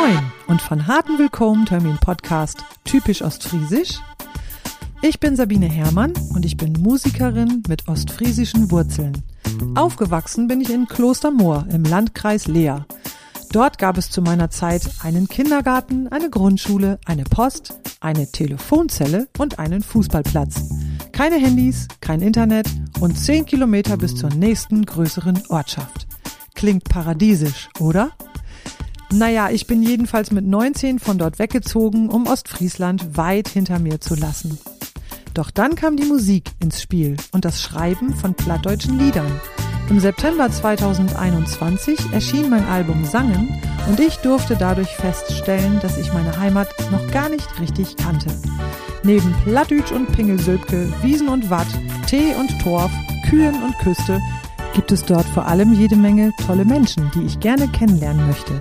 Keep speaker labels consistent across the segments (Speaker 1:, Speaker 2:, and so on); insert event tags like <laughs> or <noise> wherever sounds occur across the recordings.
Speaker 1: Moin und von harten Willkommen Termin Podcast typisch ostfriesisch. Ich bin Sabine Herrmann und ich bin Musikerin mit ostfriesischen Wurzeln. Aufgewachsen bin ich in Klostermoor im Landkreis Leer. Dort gab es zu meiner Zeit einen Kindergarten, eine Grundschule, eine Post, eine Telefonzelle und einen Fußballplatz. Keine Handys, kein Internet und zehn Kilometer bis zur nächsten größeren Ortschaft. Klingt paradiesisch, oder? Naja, ich bin jedenfalls mit 19 von dort weggezogen, um Ostfriesland weit hinter mir zu lassen. Doch dann kam die Musik ins Spiel und das Schreiben von plattdeutschen Liedern. Im September 2021 erschien mein Album Sangen und ich durfte dadurch feststellen, dass ich meine Heimat noch gar nicht richtig kannte. Neben Plattdütsch und Pingelsülpke, Wiesen und Watt, Tee und Torf, Kühen und Küste gibt es dort vor allem jede Menge tolle Menschen, die ich gerne kennenlernen möchte.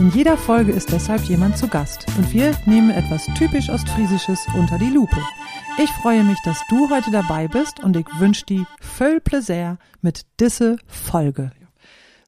Speaker 1: In jeder Folge ist deshalb jemand zu Gast und wir nehmen etwas typisch Ostfriesisches unter die Lupe. Ich freue mich, dass du heute dabei bist und ich wünsche dir voll Plaisir mit diese Folge.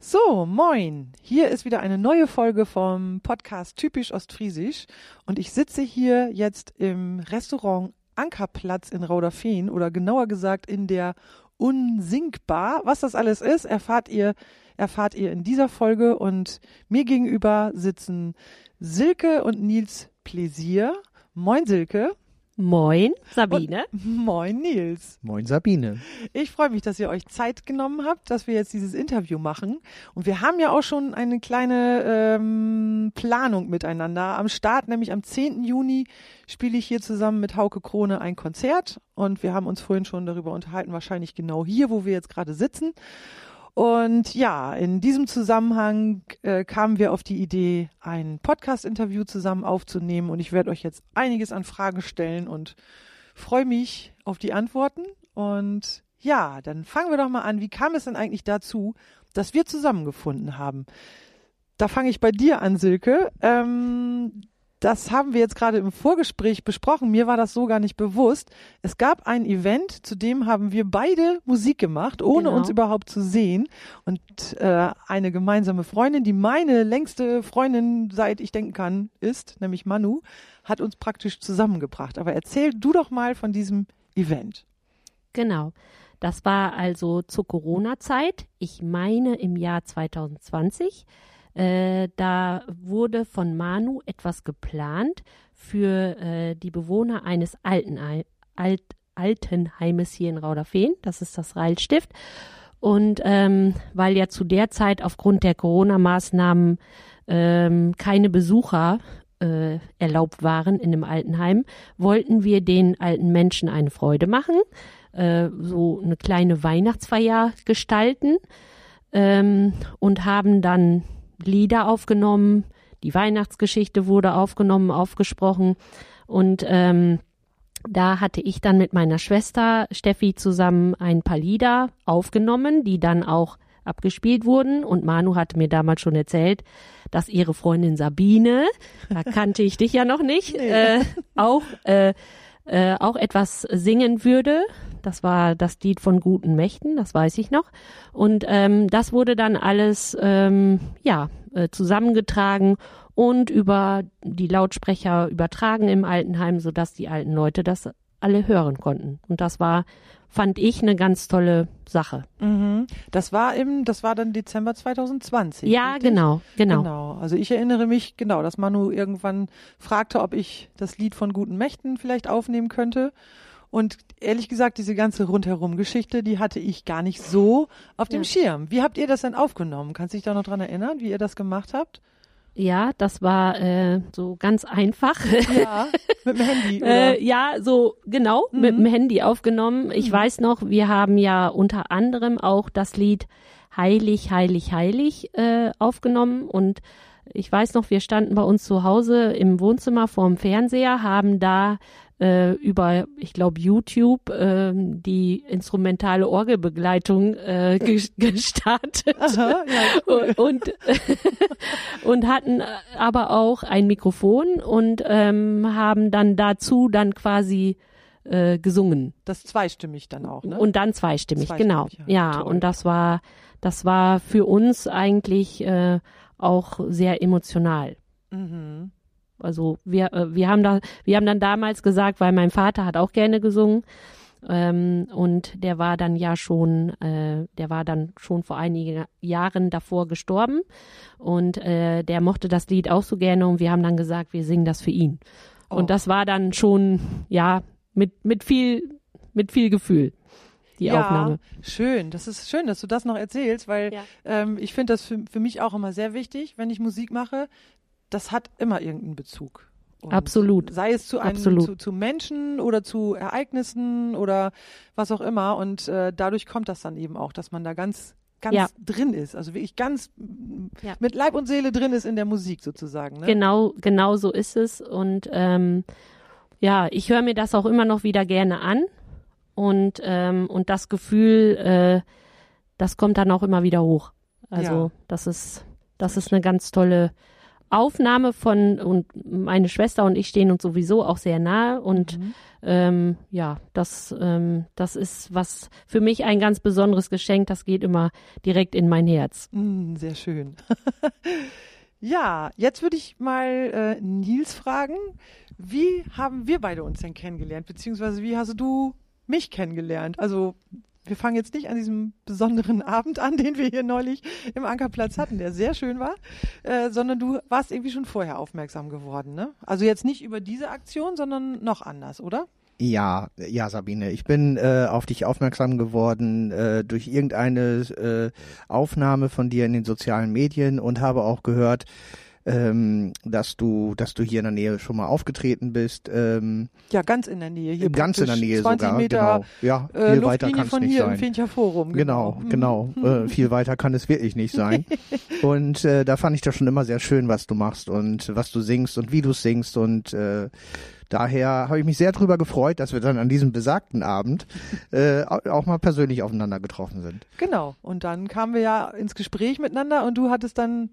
Speaker 1: So, moin. Hier ist wieder eine neue Folge vom Podcast Typisch Ostfriesisch und ich sitze hier jetzt im Restaurant Ankerplatz in Rauderfehn oder genauer gesagt in der Unsinkbar. Was das alles ist, erfahrt ihr erfahrt ihr in dieser Folge und mir gegenüber sitzen Silke und Nils Pläsier. Moin Silke.
Speaker 2: Moin Sabine.
Speaker 1: Und <laughs> moin Nils.
Speaker 3: Moin Sabine.
Speaker 1: Ich freue mich, dass ihr euch Zeit genommen habt, dass wir jetzt dieses Interview machen. Und wir haben ja auch schon eine kleine ähm, Planung miteinander. Am Start, nämlich am 10. Juni, spiele ich hier zusammen mit Hauke Krone ein Konzert. Und wir haben uns vorhin schon darüber unterhalten, wahrscheinlich genau hier, wo wir jetzt gerade sitzen. Und ja, in diesem Zusammenhang äh, kamen wir auf die Idee, ein Podcast-Interview zusammen aufzunehmen. Und ich werde euch jetzt einiges an Fragen stellen und freue mich auf die Antworten. Und ja, dann fangen wir doch mal an. Wie kam es denn eigentlich dazu, dass wir zusammengefunden haben? Da fange ich bei dir an, Silke. Ähm, das haben wir jetzt gerade im Vorgespräch besprochen. Mir war das so gar nicht bewusst. Es gab ein Event, zu dem haben wir beide Musik gemacht, ohne
Speaker 2: Genau.
Speaker 1: uns überhaupt zu sehen. Und äh, eine gemeinsame Freundin, die meine längste Freundin seit ich denken kann, ist, nämlich Manu, hat uns praktisch zusammengebracht. Aber erzähl du doch mal von diesem Event.
Speaker 2: Genau. Das war also zur Corona-Zeit. Ich meine im Jahr 2020. Äh, da wurde von Manu etwas geplant für äh, die Bewohner eines Altenhei Alt Altenheimes hier in Rauderfehn. Das ist das Reilstift. Und ähm, weil ja zu der Zeit aufgrund der Corona-Maßnahmen ähm, keine Besucher äh, erlaubt waren in dem Altenheim, wollten wir den alten Menschen eine Freude machen, äh, so eine kleine Weihnachtsfeier gestalten ähm, und haben dann Lieder aufgenommen. Die Weihnachtsgeschichte wurde aufgenommen, aufgesprochen und ähm, da hatte ich dann mit meiner Schwester Steffi zusammen ein paar Lieder aufgenommen, die dann auch abgespielt wurden. Und Manu hatte mir damals schon erzählt, dass ihre Freundin Sabine, da kannte ich dich ja noch nicht, äh, auch, äh, äh, auch etwas singen würde. Das war das Lied von guten Mächten, das weiß ich noch. Und ähm, das wurde dann alles ähm, ja äh, zusammengetragen und über die Lautsprecher übertragen im Altenheim, sodass die alten Leute das alle hören konnten. Und das war, fand ich, eine ganz tolle Sache.
Speaker 1: Mhm. Das war im, das war dann Dezember 2020.
Speaker 2: Ja,
Speaker 1: richtig?
Speaker 2: genau, genau.
Speaker 1: Genau. Also ich erinnere mich, genau, dass Manu irgendwann fragte, ob ich das Lied von guten Mächten vielleicht aufnehmen könnte. Und ehrlich gesagt, diese ganze Rundherum-Geschichte, die hatte ich gar nicht so auf dem
Speaker 2: Ja.
Speaker 1: Schirm. Wie habt ihr das denn aufgenommen? Kannst du dich da noch dran erinnern, wie ihr das gemacht habt?
Speaker 2: Ja, das war äh, so ganz einfach.
Speaker 1: Ja, <laughs> mit dem Handy, oder?
Speaker 2: Äh, ja, so genau, mit
Speaker 1: Mhm.
Speaker 2: dem Handy aufgenommen. Ich weiß noch, wir haben ja unter anderem auch das Lied Heilig, Heilig, Heilig äh, aufgenommen und ich weiß noch, wir standen bei uns zu Hause im Wohnzimmer vorm Fernseher, haben da äh, über, ich glaube, YouTube ähm, die instrumentale Orgelbegleitung äh, <laughs> ges- gestartet.
Speaker 1: Aha, ja,
Speaker 2: und, <laughs> und, und hatten aber auch ein Mikrofon und ähm, haben dann dazu dann quasi äh, gesungen
Speaker 1: das zweistimmig dann auch, ne?
Speaker 2: und dann zweistimmig,
Speaker 1: Zweistimmig,
Speaker 2: genau.
Speaker 1: ja,
Speaker 2: Ja, und das war das war für uns eigentlich äh, auch sehr emotional. Mhm. Also wir, äh, wir haben da, wir haben dann damals gesagt, weil mein Vater hat auch gerne gesungen. Ähm, und der war dann ja schon, äh, der war dann schon vor einigen Jahren davor gestorben. Und äh, der mochte das Lied auch so gerne und wir haben dann gesagt, wir singen das für ihn. Oh. Und das war dann schon, ja, mit, mit viel, mit viel Gefühl die ja, Aufnahme.
Speaker 1: Schön, das ist schön, dass du das noch erzählst, weil ja. ähm, ich finde das für, für mich auch immer sehr wichtig, wenn ich Musik mache. Das hat immer irgendeinen Bezug.
Speaker 2: Und Absolut.
Speaker 1: Sei es zu, einem. Zu, zu, Menschen oder zu Ereignissen oder was auch immer. Und äh, dadurch kommt das dann eben auch, dass man da ganz ganz ja. drin ist, also wirklich ganz ja. mit Leib und Seele drin ist in der Musik sozusagen. Ne?
Speaker 2: Genau, genau so ist es. Und ähm, ja, ich höre mir das auch immer noch wieder gerne an und ähm, und das Gefühl, äh, das kommt dann auch immer wieder hoch. Also ja. das ist das ist eine ganz tolle Aufnahme von und meine Schwester und ich stehen uns sowieso auch sehr nahe und mhm. ähm, ja, das ähm, das ist was für mich ein ganz besonderes Geschenk. Das geht immer direkt in mein Herz.
Speaker 1: Mm, sehr schön. <laughs> ja, jetzt würde ich mal äh, Nils fragen, wie haben wir beide uns denn kennengelernt, beziehungsweise wie hast du mich kennengelernt? Also wir fangen jetzt nicht an diesem besonderen <laughs> Abend an, den wir hier neulich im Ankerplatz hatten, der sehr schön war, äh, sondern du warst irgendwie schon vorher aufmerksam geworden, ne? Also jetzt nicht über diese Aktion, sondern noch anders, oder?
Speaker 3: Ja, ja, Sabine, ich bin äh, auf dich aufmerksam geworden äh, durch irgendeine äh, Aufnahme von dir in den sozialen Medien und habe auch gehört, ähm, dass du, dass du hier in der Nähe schon mal aufgetreten bist. Ähm,
Speaker 1: ja, ganz in der Nähe. Hier
Speaker 3: ganz in der Nähe
Speaker 1: 20
Speaker 3: sogar.
Speaker 1: Meter,
Speaker 3: genau. Ja, äh, viel weiter kann es nicht
Speaker 1: hier
Speaker 3: sein.
Speaker 1: Im Forum.
Speaker 3: Genau, genau. genau. äh, viel weiter kann es wirklich nicht sein. <laughs> und äh, da fand ich das schon immer sehr schön, was du machst und was du singst und wie du singst und äh, Daher habe ich mich sehr darüber gefreut, dass wir dann an diesem besagten Abend äh, auch mal persönlich aufeinander getroffen sind.
Speaker 1: Genau. Und dann kamen wir ja ins Gespräch miteinander und du hattest dann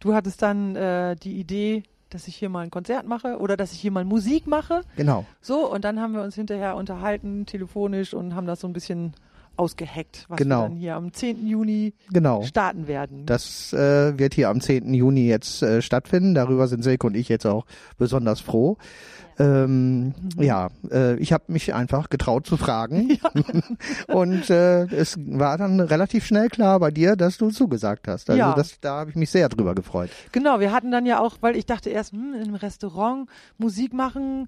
Speaker 1: Du hattest dann äh, die Idee, dass ich hier mal ein Konzert mache oder dass ich hier mal Musik mache.
Speaker 3: Genau.
Speaker 1: So, und dann haben wir uns hinterher unterhalten, telefonisch und haben das so ein bisschen ausgeheckt, was
Speaker 3: genau.
Speaker 1: wir dann hier am 10. Juni
Speaker 3: genau.
Speaker 1: starten werden.
Speaker 3: Das äh, wird hier am 10. Juni jetzt äh, stattfinden. Darüber sind Silke und ich jetzt auch besonders froh. Ähm. Ja, äh, ich habe mich einfach getraut zu fragen. <laughs> Ja. <laughs> und äh, es war dann relativ schnell klar bei dir, dass du zugesagt hast. Also
Speaker 1: ja.
Speaker 3: das, da habe ich mich sehr drüber gefreut.
Speaker 1: Genau, wir hatten dann ja auch, weil ich dachte erst, hm, in einem Restaurant Musik machen,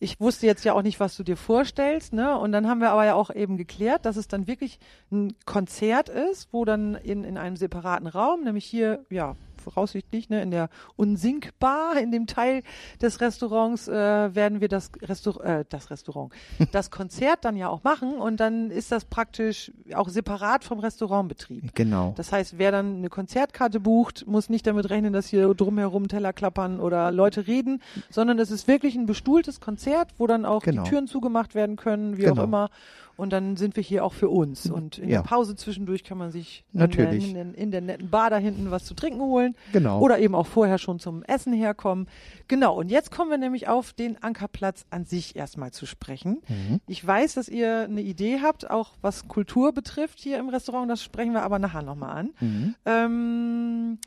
Speaker 1: ich wusste jetzt ja auch nicht, was du dir vorstellst, ne? Und dann haben wir aber ja auch eben geklärt, dass es dann wirklich ein Konzert ist, wo dann in, in einem separaten Raum, nämlich hier, ja, voraussichtlich, ne, in der Unsinkbar, in dem Teil des Restaurants, äh, werden wir das, Restaur äh, das Restaurant, <laughs> das Konzert dann ja auch machen und dann ist das praktisch auch separat vom Restaurantbetrieb.
Speaker 3: Genau.
Speaker 1: Das heißt, wer dann eine Konzertkarte bucht, muss nicht damit rechnen, dass hier drumherum Teller klappern oder Leute reden, sondern es ist wirklich ein bestuhltes Konzert, wo dann auch genau. die Türen zugemacht werden können, wie genau. auch immer. Und dann sind wir hier auch für uns. Und in ja. der Pause zwischendurch kann man sich
Speaker 3: Natürlich.
Speaker 1: In, der, in der netten Bar da hinten was zu trinken holen.
Speaker 3: Genau.
Speaker 1: Oder eben auch vorher schon zum Essen herkommen. Genau. Und jetzt kommen wir nämlich auf den Ankerplatz an sich erstmal zu sprechen. Mhm. Ich weiß, dass ihr eine Idee habt, auch was Kultur betrifft hier im Restaurant. Das sprechen wir aber nachher nochmal an. Mhm. Ähm,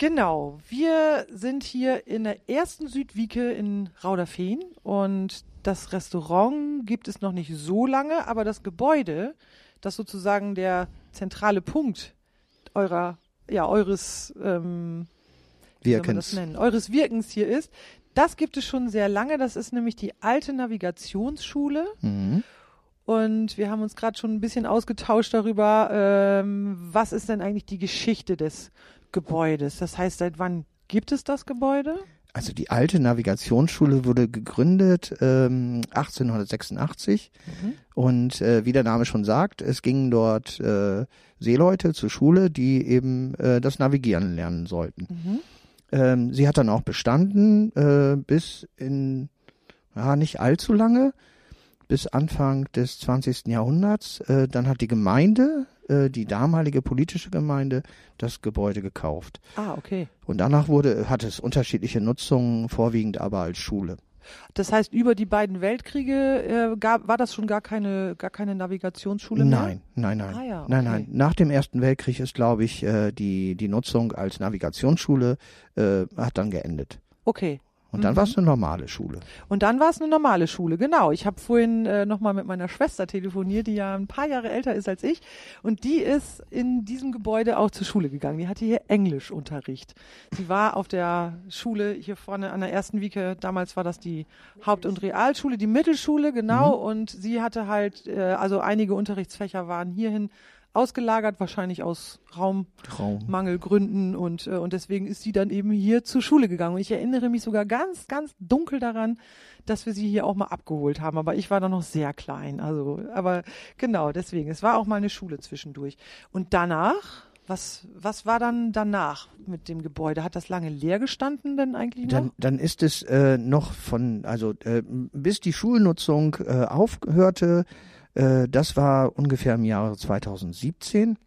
Speaker 1: Genau, wir sind hier in der ersten Südwieke in Rauderfehn und das Restaurant gibt es noch nicht so lange, aber das Gebäude, das sozusagen der zentrale Punkt eurer, ja, eures, ähm, nennen, eures Wirkens hier ist, das gibt es schon sehr lange. Das ist nämlich die alte Navigationsschule. Mhm. Und wir haben uns gerade schon ein bisschen ausgetauscht darüber, ähm, was ist denn eigentlich die Geschichte des Gebäudes? Das heißt, seit wann gibt es das Gebäude?
Speaker 3: Also die alte Navigationsschule wurde gegründet ähm, 1886 mhm. und äh, wie der Name schon sagt, es gingen dort äh, Seeleute zur Schule, die eben äh, das Navigieren lernen sollten. Mhm. Ähm, sie hat dann auch bestanden äh, bis in ja nicht allzu lange, bis Anfang des 20. Jahrhunderts. Äh, dann hat die Gemeinde äh, die damalige politische Gemeinde das Gebäude gekauft.
Speaker 1: Ah, okay.
Speaker 3: Und danach wurde, hat es unterschiedliche Nutzungen, vorwiegend aber als Schule.
Speaker 1: Das heißt, über die beiden Weltkriege äh, gab, war das schon gar keine, gar keine Navigationsschule mehr?
Speaker 3: Nein, nein, nein.
Speaker 1: Ah, ja,
Speaker 3: Nein,
Speaker 1: okay.
Speaker 3: nein. Nach dem Ersten Weltkrieg ist, glaube ich, äh, die, die Nutzung als Navigationsschule äh, hat dann geendet.
Speaker 1: Okay.
Speaker 3: Und dann
Speaker 1: Mhm.
Speaker 3: war es eine normale Schule.
Speaker 1: Und dann war es eine normale Schule, genau. Ich habe vorhin äh, nochmal mit meiner Schwester telefoniert, die ja ein paar Jahre älter ist als ich. Und die ist in diesem Gebäude auch zur Schule gegangen. Die hatte hier Englischunterricht. Sie war auf der Schule hier vorne an der ersten Wieke. Damals war das die Haupt- und Realschule, die Mittelschule, genau. Und sie hatte halt, äh, also einige Unterrichtsfächer waren hierhin ausgelagert, wahrscheinlich aus Raum
Speaker 3: Traum.
Speaker 1: Mangelgründen und, äh, und deswegen ist sie dann eben hier zur Schule gegangen. Und ich erinnere mich sogar ganz, ganz dunkel daran, dass wir sie hier auch mal abgeholt haben. Aber ich war da noch sehr klein. Also, aber genau, deswegen. Es war auch mal eine Schule zwischendurch. Und danach, was, was war dann danach mit dem Gebäude? Hat das lange leer gestanden denn eigentlich noch?
Speaker 3: Dann, dann ist es äh, noch von, also äh, bis die Schulnutzung äh, aufhörte, äh, das war ungefähr im Jahre 2017.
Speaker 1: Ach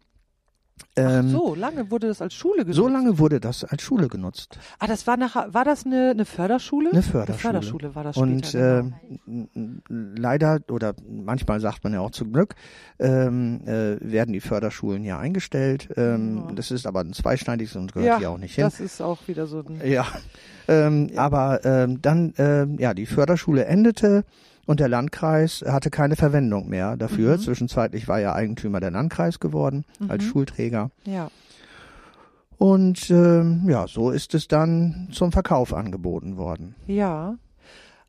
Speaker 3: Ähm,
Speaker 1: so, lange wurde das als Schule genutzt.
Speaker 3: so lange wurde das als Schule genutzt.
Speaker 1: Ah, das war nachher, war das eine, eine Förderschule?
Speaker 3: Eine Förderschule.
Speaker 1: Förderschule war das
Speaker 3: Und
Speaker 1: später.
Speaker 3: äh,
Speaker 1: genau.
Speaker 3: n- leider oder manchmal sagt man ja auch zum Glück ähm, äh, werden die Förderschulen hier eingestellt. Ähm,
Speaker 1: Ja.
Speaker 3: Das ist aber ein zweischneidiges und gehört
Speaker 1: ja,
Speaker 3: hier auch nicht hin.
Speaker 1: das ist auch wieder so ein
Speaker 3: Ja, ähm, aber ähm, dann, ähm, ja, die Förderschule endete und der Landkreis hatte keine Verwendung mehr dafür.
Speaker 1: Mhm.
Speaker 3: Zwischenzeitlich war ja Eigentümer der Landkreis geworden als
Speaker 1: Mhm.
Speaker 3: Schulträger.
Speaker 1: ja.
Speaker 3: Und ähm, ja, so ist es dann zum Verkauf angeboten worden.
Speaker 1: Ja.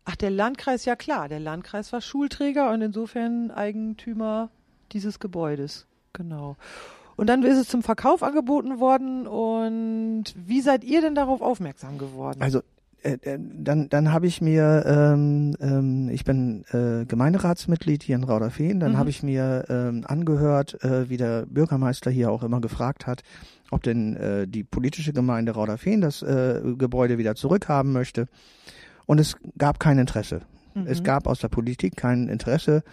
Speaker 1: Ach, der Landkreis, ja klar, der Landkreis war Schulträger und insofern Eigentümer dieses Gebäudes. Genau. Und dann ist es zum Verkauf angeboten worden und wie seid ihr denn darauf aufmerksam geworden?
Speaker 3: Also äh, äh, dann, dann habe ich mir, ähm, ähm, ich bin äh, Gemeinderatsmitglied hier in Rauderfehn, dann
Speaker 1: Mhm.
Speaker 3: habe ich mir ähm, angehört, äh, wie der Bürgermeister hier auch immer gefragt hat, ob denn äh, die politische Gemeinde Rauderfehn das äh, Gebäude wieder zurückhaben möchte. Und es gab kein Interesse.
Speaker 1: Mhm.
Speaker 3: Es gab aus der Politik kein Interesse.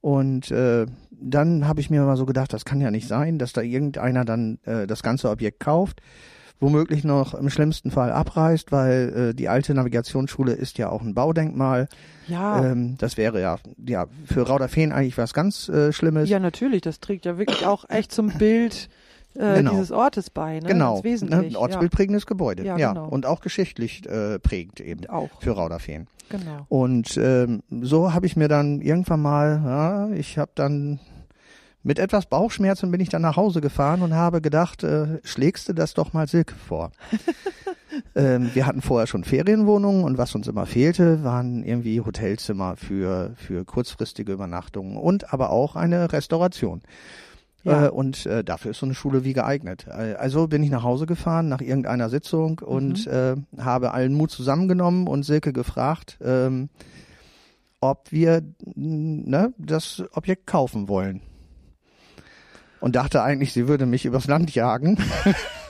Speaker 3: Und äh, dann habe ich mir mal so gedacht, das kann ja nicht sein, dass da irgendeiner dann äh, das ganze Objekt kauft, womöglich noch im schlimmsten Fall abreißt, weil äh, die alte Navigationsschule ist ja auch ein Baudenkmal.
Speaker 1: ja.
Speaker 3: Ähm, das wäre ja, ja für Rauderfehn eigentlich was ganz äh, Schlimmes.
Speaker 1: ja, natürlich, das trägt ja wirklich auch echt zum Bild äh,
Speaker 3: Genau.
Speaker 1: dieses Ortes bei, ne?
Speaker 3: genau,
Speaker 1: Ganz
Speaker 3: ne,
Speaker 1: wesentlich.
Speaker 3: ein ortsbildprägendes Gebäude.
Speaker 1: Ja,
Speaker 3: Ja,
Speaker 1: genau.
Speaker 3: und auch geschichtlich äh, prägend eben
Speaker 1: ja. Auch,
Speaker 3: für Rauderfehn.
Speaker 1: genau.
Speaker 3: Und ähm, so habe ich mir dann irgendwann mal, ja, ich habe dann mit etwas Bauchschmerzen bin ich dann nach Hause gefahren und habe gedacht, äh, schlägst du das doch mal Silke vor. <laughs> ähm, wir hatten vorher schon Ferienwohnungen und was uns immer fehlte, waren irgendwie Hotelzimmer für, für kurzfristige Übernachtungen und aber auch eine Restauration.
Speaker 1: Ja.
Speaker 3: Äh, und äh, dafür ist so eine Schule wie geeignet. Äh, also bin ich nach Hause gefahren nach irgendeiner Sitzung und äh, habe allen Mut zusammengenommen und Silke gefragt, ähm, ob wir ne, das Objekt kaufen wollen. Und dachte eigentlich, sie würde mich übers Land jagen,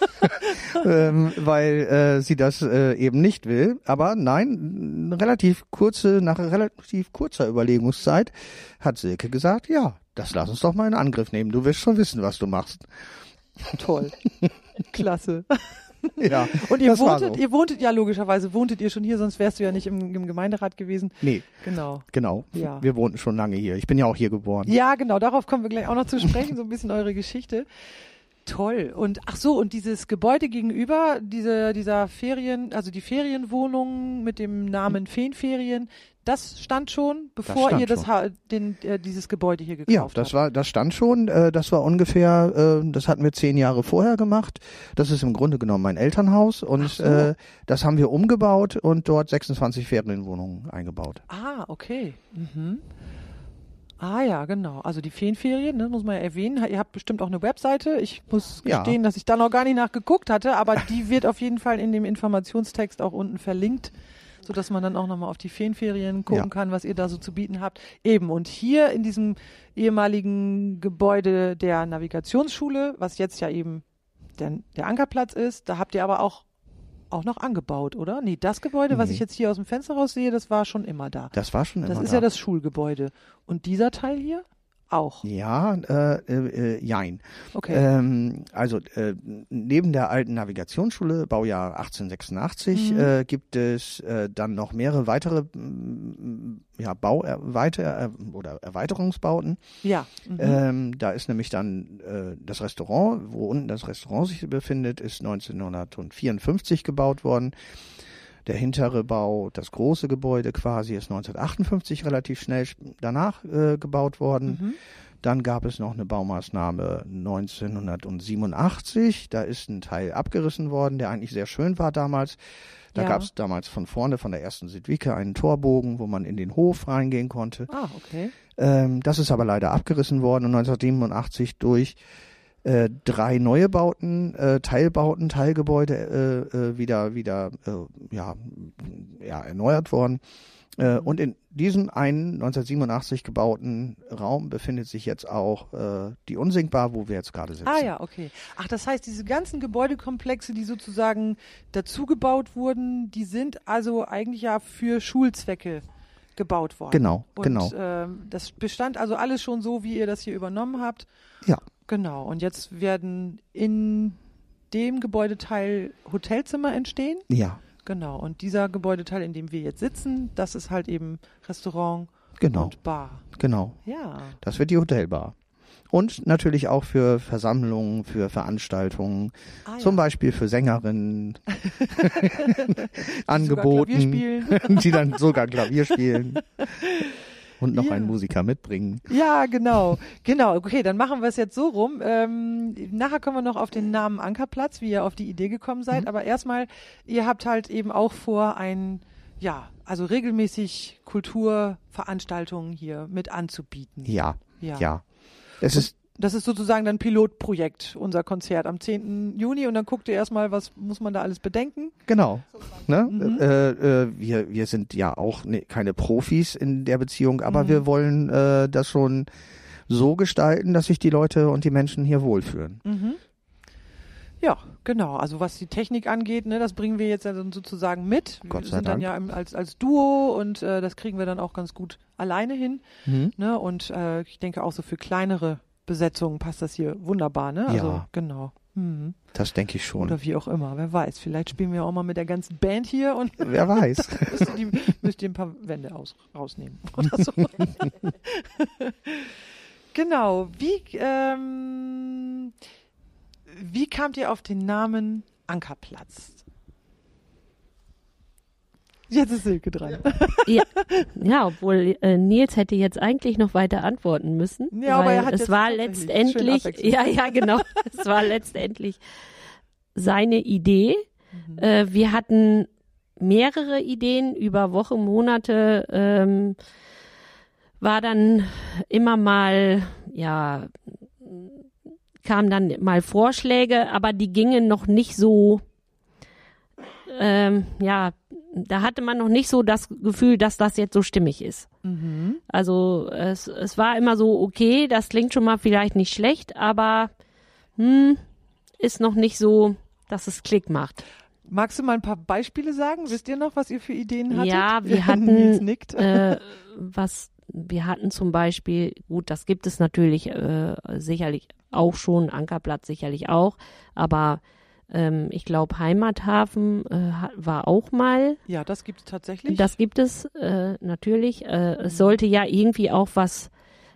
Speaker 3: <laughs> ähm, weil äh, sie das äh, eben nicht will. Aber nein, relativ kurze, nach relativ kurzer Überlegungszeit hat Silke gesagt, ja, das lass uns doch mal in Angriff nehmen. Du wirst schon wissen, was du machst.
Speaker 1: Toll. <laughs> Klasse. <laughs>
Speaker 3: Ja,
Speaker 1: Und ihr wohntet,
Speaker 3: so.
Speaker 1: ihr wohntet, ja logischerweise wohntet ihr schon hier, sonst wärst du ja nicht im, im Gemeinderat gewesen.
Speaker 3: Nee,
Speaker 1: Genau.
Speaker 3: genau.
Speaker 1: Ja.
Speaker 3: Wir wohnten schon lange hier. Ich bin ja auch hier geboren.
Speaker 1: Ja, genau, darauf kommen wir gleich auch noch zu sprechen, so ein bisschen eure Geschichte. Toll. Und ach so, und dieses Gebäude gegenüber, diese, dieser Ferien, also die Ferienwohnung mit dem Namen Feenferien, das stand schon, bevor
Speaker 3: stand
Speaker 1: ihr das
Speaker 3: schon.
Speaker 1: Ha den, äh, dieses Gebäude hier gekauft
Speaker 3: Ja,
Speaker 1: habt.
Speaker 3: das war, das stand schon. Äh, das war ungefähr, äh, das hatten wir zehn Jahre vorher gemacht. Das ist im Grunde genommen mein Elternhaus und
Speaker 1: so.
Speaker 3: äh, das haben wir umgebaut und dort 26 Ferienwohnungen eingebaut.
Speaker 1: Ah, okay. Mhm. Ah ja, genau. Also die Feenferien, ne, muss man ja erwähnen. Ihr habt bestimmt auch eine Webseite. Ich muss
Speaker 3: Ja.
Speaker 1: gestehen, dass ich da noch gar nicht nachgeguckt hatte, aber die wird auf jeden Fall in dem Informationstext auch unten verlinkt, sodass man dann auch nochmal auf die Feenferien gucken
Speaker 3: Ja.
Speaker 1: kann, was ihr da so zu bieten habt. Eben, und hier in diesem ehemaligen Gebäude der Navigationsschule, was jetzt ja eben der, der Ankerplatz ist, da habt ihr aber auch auch noch angebaut, oder? Nee, das Gebäude, was
Speaker 3: Nee.
Speaker 1: ich jetzt hier aus dem Fenster raus sehe, das war schon immer da.
Speaker 3: Das war schon immer
Speaker 1: Das ist
Speaker 3: da.
Speaker 1: ja das Schulgebäude. Und dieser Teil hier? Auch.
Speaker 3: Ja, äh, äh, jein.
Speaker 1: Okay.
Speaker 3: Ähm, also äh, neben der alten Navigationsschule, Baujahr 1886,
Speaker 1: Mhm.
Speaker 3: äh, gibt es äh, dann noch mehrere weitere mm, ja, Bau äh, weiter, äh, oder Erweiterungsbauten.
Speaker 1: ja. Mhm.
Speaker 3: Ähm, da ist nämlich dann äh, das Restaurant, wo unten das Restaurant sich befindet, ist 1954 gebaut worden. Der hintere Bau, das große Gebäude quasi, ist 1958 relativ schnell danach äh, gebaut worden.
Speaker 1: Mhm.
Speaker 3: Dann gab es noch eine Baumaßnahme 1987. Da ist ein Teil abgerissen worden, der eigentlich sehr schön war damals. Da
Speaker 1: Ja.
Speaker 3: gab es damals von vorne, von der ersten Südwicke, einen Torbogen, wo man in den Hof reingehen konnte.
Speaker 1: Ah, okay.
Speaker 3: Ähm, das ist aber leider abgerissen worden und 1987 durch äh, drei neue Bauten, äh, Teilbauten, Teilgebäude äh, äh, wieder wieder äh, ja, ja erneuert worden. Äh, und in diesem einen 1987 gebauten Raum befindet sich jetzt auch äh, die Unsinkbar, wo wir jetzt gerade sitzen.
Speaker 1: Ah ja, okay. Ach, das heißt, diese ganzen Gebäudekomplexe, die sozusagen dazugebaut wurden, die sind also eigentlich ja für Schulzwecke gebaut worden.
Speaker 3: Genau,
Speaker 1: Und,
Speaker 3: genau.
Speaker 1: Ähm, das bestand also alles schon so, wie ihr das hier übernommen habt.
Speaker 3: Ja.
Speaker 1: Genau. Und jetzt werden in dem Gebäudeteil Hotelzimmer entstehen.
Speaker 3: Ja,
Speaker 1: Genau. Und dieser Gebäudeteil, in dem wir jetzt sitzen, das ist halt eben Restaurant
Speaker 3: genau,
Speaker 1: und Bar.
Speaker 3: genau.
Speaker 1: Ja.
Speaker 3: Das wird die Hotelbar. Und natürlich auch für Versammlungen, für Veranstaltungen,
Speaker 1: Ah,
Speaker 3: zum
Speaker 1: ja.
Speaker 3: Beispiel für Sängerinnen <laughs> angeboten, <laughs> die dann sogar Klavier spielen <laughs> und noch
Speaker 1: Ja.
Speaker 3: einen Musiker mitbringen.
Speaker 1: Ja, genau. Genau. Okay, dann machen wir es jetzt so rum. Ähm, nachher kommen wir noch auf den Namen Ankerplatz, wie ihr auf die Idee gekommen seid.
Speaker 3: Mhm.
Speaker 1: Aber erstmal, ihr habt halt eben auch vor, ein, ja, also regelmäßig Kulturveranstaltungen hier mit anzubieten.
Speaker 3: Ja,
Speaker 1: Ja.
Speaker 3: ja. Es ist
Speaker 1: Das ist sozusagen dann Pilotprojekt, unser Konzert am 10. Juni. Und dann guckt ihr erstmal, was muss man da alles bedenken.
Speaker 3: genau. Ne?
Speaker 1: Mhm.
Speaker 3: Äh, äh, wir, wir sind ja auch ne, keine Profis in der Beziehung, aber
Speaker 1: Mhm.
Speaker 3: wir wollen äh, das schon so gestalten, dass sich die Leute und die Menschen hier wohlfühlen.
Speaker 1: Mhm. Ja, genau. Also was die Technik angeht, ne, das bringen wir jetzt ja dann sozusagen mit.
Speaker 3: Gott
Speaker 1: wir
Speaker 3: sei
Speaker 1: sind dann
Speaker 3: Dank.
Speaker 1: ja im, als, als Duo und äh, das kriegen wir dann auch ganz gut alleine hin.
Speaker 3: Mhm.
Speaker 1: Ne? Und äh, ich denke auch so für kleinere Besetzungen passt das hier wunderbar. Ne? Also
Speaker 3: Ja.
Speaker 1: genau. Mhm.
Speaker 3: Das denke ich schon.
Speaker 1: Oder wie auch immer. Wer weiß. Vielleicht spielen wir auch mal mit der ganzen Band hier und <laughs>
Speaker 3: Wer weiß. <laughs>
Speaker 1: müsst ihr, müsst ihr ein paar Wände aus, rausnehmen <laughs> oder so. genau. Wie, ähm, wie kamt ihr auf den Namen Ankerplatz? Jetzt ist Silke dran.
Speaker 2: Ja, ja obwohl äh, Nils hätte jetzt eigentlich noch weiter antworten müssen.
Speaker 1: Ja, aber er hat
Speaker 2: es war letztendlich, ja, ja, genau, <laughs> es war letztendlich seine Idee.
Speaker 1: Mhm.
Speaker 2: Äh, wir hatten mehrere Ideen über Wochen, Monate, ähm, war dann immer mal, ja, kamen dann mal Vorschläge, aber die gingen noch nicht so, ähm, ja, da hatte man noch nicht so das Gefühl, dass das jetzt so stimmig ist.
Speaker 1: Mhm.
Speaker 2: Also es, es war immer so, okay, das klingt schon mal vielleicht nicht schlecht, aber hm, ist noch nicht so, dass es Klick macht.
Speaker 1: Magst du mal ein paar Beispiele sagen? Wisst ihr noch, was ihr für Ideen hattet?
Speaker 2: Ja, <laughs> wir hatten. Äh, was wir hatten zum Beispiel, gut, das gibt es natürlich äh, sicherlich auch schon, Ankerplatz sicherlich auch, aber ähm, ich glaube Heimathafen äh, war auch mal
Speaker 1: ja, das gibt es tatsächlich.
Speaker 2: Das gibt es äh, natürlich. Äh, es sollte ja irgendwie auch was,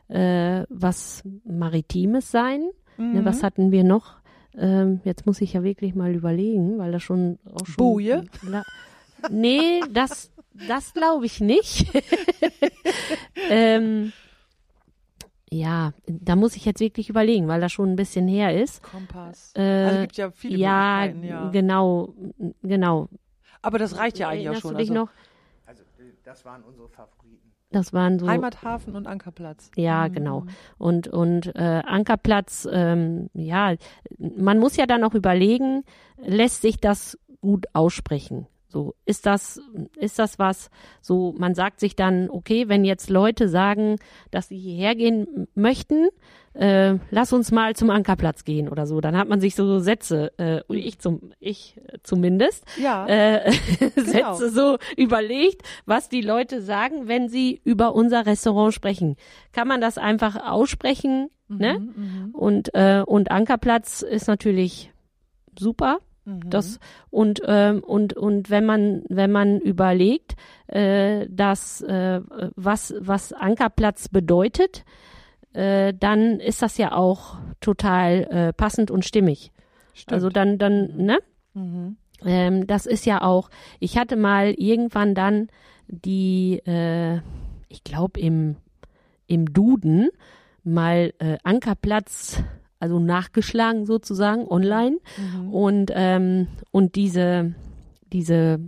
Speaker 2: äh, was Maritimes sein. Ne,
Speaker 1: Mhm.
Speaker 2: was hatten wir noch? Ähm, jetzt muss ich ja wirklich mal überlegen, weil das schon auch schon.
Speaker 1: Boje?
Speaker 2: Nee, das, das glaube ich nicht. <laughs> ähm, ja, da muss ich jetzt wirklich überlegen, weil das schon ein bisschen her ist.
Speaker 1: Kompass.
Speaker 2: Äh,
Speaker 1: also gibt ja viele
Speaker 2: ja,
Speaker 1: Möglichkeiten, ja.
Speaker 2: genau, genau.
Speaker 1: Aber das reicht ja eigentlich auch
Speaker 2: Erinnerst
Speaker 1: schon.
Speaker 2: du dich
Speaker 1: also
Speaker 2: noch?
Speaker 3: Also, das waren unsere Favoriten.
Speaker 2: Das waren so.
Speaker 1: Heimathafen und Ankerplatz.
Speaker 2: Ja,
Speaker 1: Mhm.
Speaker 2: genau. Und, und äh, Ankerplatz, ähm, ja, man muss ja dann auch überlegen, lässt sich das gut aussprechen. So, ist das, ist das was, so, man sagt sich dann, okay, wenn jetzt Leute sagen, dass sie hierher gehen möchten, äh, lass uns mal zum Ankerplatz gehen oder so, dann hat man sich so Sätze, äh, ich zum, ich zumindest,
Speaker 1: Ja,
Speaker 2: äh, <laughs>
Speaker 1: Genau.
Speaker 2: Sätze so überlegt, was die Leute sagen, wenn sie über unser Restaurant sprechen. Kann man das einfach aussprechen, ne?
Speaker 1: Mhm,
Speaker 2: Und, äh, und Ankerplatz ist natürlich super.
Speaker 1: Mhm.
Speaker 2: Das und ähm, und und wenn man wenn man überlegt, äh, dass äh, was was Ankerplatz bedeutet, äh, dann ist das ja auch total äh, passend und stimmig.
Speaker 1: Stimmt.
Speaker 2: Also dann dann ne,
Speaker 1: mhm.
Speaker 2: ähm, das ist ja auch. Ich hatte mal irgendwann dann die, äh, ich glaube im im Duden mal äh, Ankerplatz, also nachgeschlagen sozusagen online
Speaker 1: Mhm.
Speaker 2: und ähm, und diese diese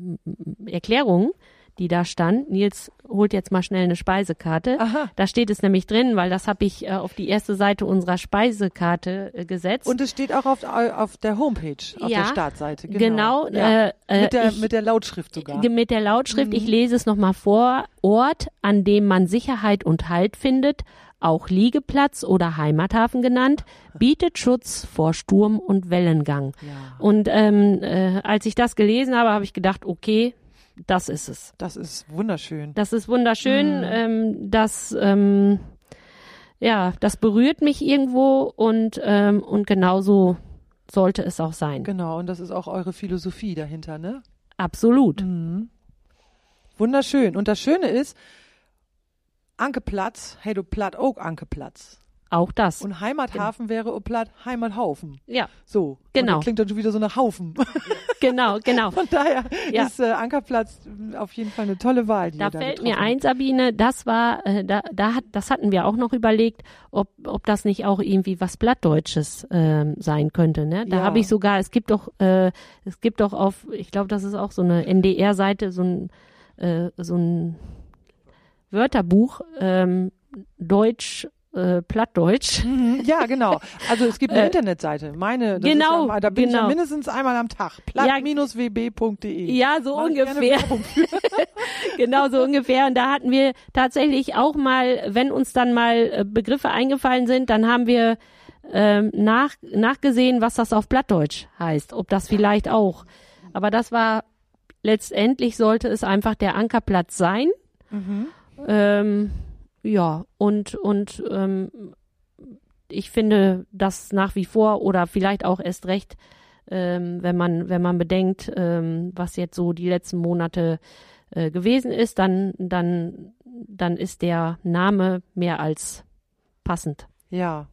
Speaker 2: Erklärung, die da stand, Nils holt jetzt mal schnell eine Speisekarte.
Speaker 1: Aha.
Speaker 2: Da steht es nämlich drin, weil das habe ich äh, auf die erste Seite unserer Speisekarte äh, gesetzt.
Speaker 1: Und es steht auch auf, auf der Homepage, auf
Speaker 2: Ja,
Speaker 1: der Startseite.
Speaker 2: genau,
Speaker 1: Ja.
Speaker 2: äh, äh,
Speaker 1: mit, der,
Speaker 2: ich-
Speaker 1: mit der Lautschrift sogar.
Speaker 2: Mit der Lautschrift,
Speaker 1: Mhm.
Speaker 2: ich lese es nochmal vor. Ort, an dem man Sicherheit und Halt findet, auch Liegeplatz oder Heimathafen genannt, <laughs> bietet Schutz vor Sturm und Wellengang.
Speaker 1: Ja,
Speaker 2: Und ähm, äh, als ich das gelesen habe, habe ich gedacht, okay, das ist es.
Speaker 1: das ist wunderschön.
Speaker 2: Das ist wunderschön.
Speaker 1: Mhm.
Speaker 2: Ähm, das ähm, ja, das berührt mich irgendwo und ähm, und genauso sollte es auch sein.
Speaker 1: Genau, und das ist auch eure Philosophie dahinter, ne?
Speaker 2: Absolut.
Speaker 1: Mhm. Wunderschön. Und das Schöne ist, Ankeplatz, hey du Platt auch Ankeplatz.
Speaker 2: Auch das.
Speaker 1: Und Heimathafen wäre o Platt Heimathaufen.
Speaker 2: ja,
Speaker 1: So.
Speaker 2: Genau.
Speaker 1: Klingt dann schon wieder so nach Haufen. <laughs>
Speaker 2: genau, genau.
Speaker 1: Von daher
Speaker 2: Ja.
Speaker 1: ist äh, Ankerplatz äh, auf jeden Fall eine tolle Wahl. Die
Speaker 2: Da
Speaker 1: ihr da
Speaker 2: fällt mir ein, Sabine, das war, äh, da, da hat, das hatten wir auch noch überlegt, ob, ob das nicht auch irgendwie was Blattdeutsches ähm, sein könnte. Ne? Da
Speaker 1: Ja.
Speaker 2: habe ich sogar, es gibt doch, äh, es gibt doch auf, ich glaube, das ist auch so eine NDR-Seite, so ein, äh, so ein Wörterbuch, ähm, Deutsch, äh, Plattdeutsch.
Speaker 1: Mhm, ja, genau. Also es gibt <laughs> eine
Speaker 2: Äh,
Speaker 1: Internetseite. Meine,
Speaker 2: genau,
Speaker 1: ja, da bin ich ja
Speaker 2: genau.
Speaker 1: mindestens einmal am Tag. Platt-wb.de.
Speaker 2: Ja, so
Speaker 1: Mach ich
Speaker 2: ungefähr. <laughs> Genau so ungefähr. Und da hatten wir tatsächlich auch mal, wenn uns dann mal äh, Begriffe eingefallen sind, dann haben wir ähm, nach, nachgesehen, was das auf Blattdeutsch heißt. Ob das vielleicht auch. Aber das war letztendlich sollte es einfach der Ankerplatz sein.
Speaker 1: Mhm.
Speaker 2: Ähm, ja, und, und ähm, ich finde das nach wie vor oder vielleicht auch erst recht, ähm, wenn man, wenn man bedenkt, ähm, was jetzt so die letzten Monate äh, gewesen ist, dann, dann, dann ist der Name mehr als passend.
Speaker 1: Ja.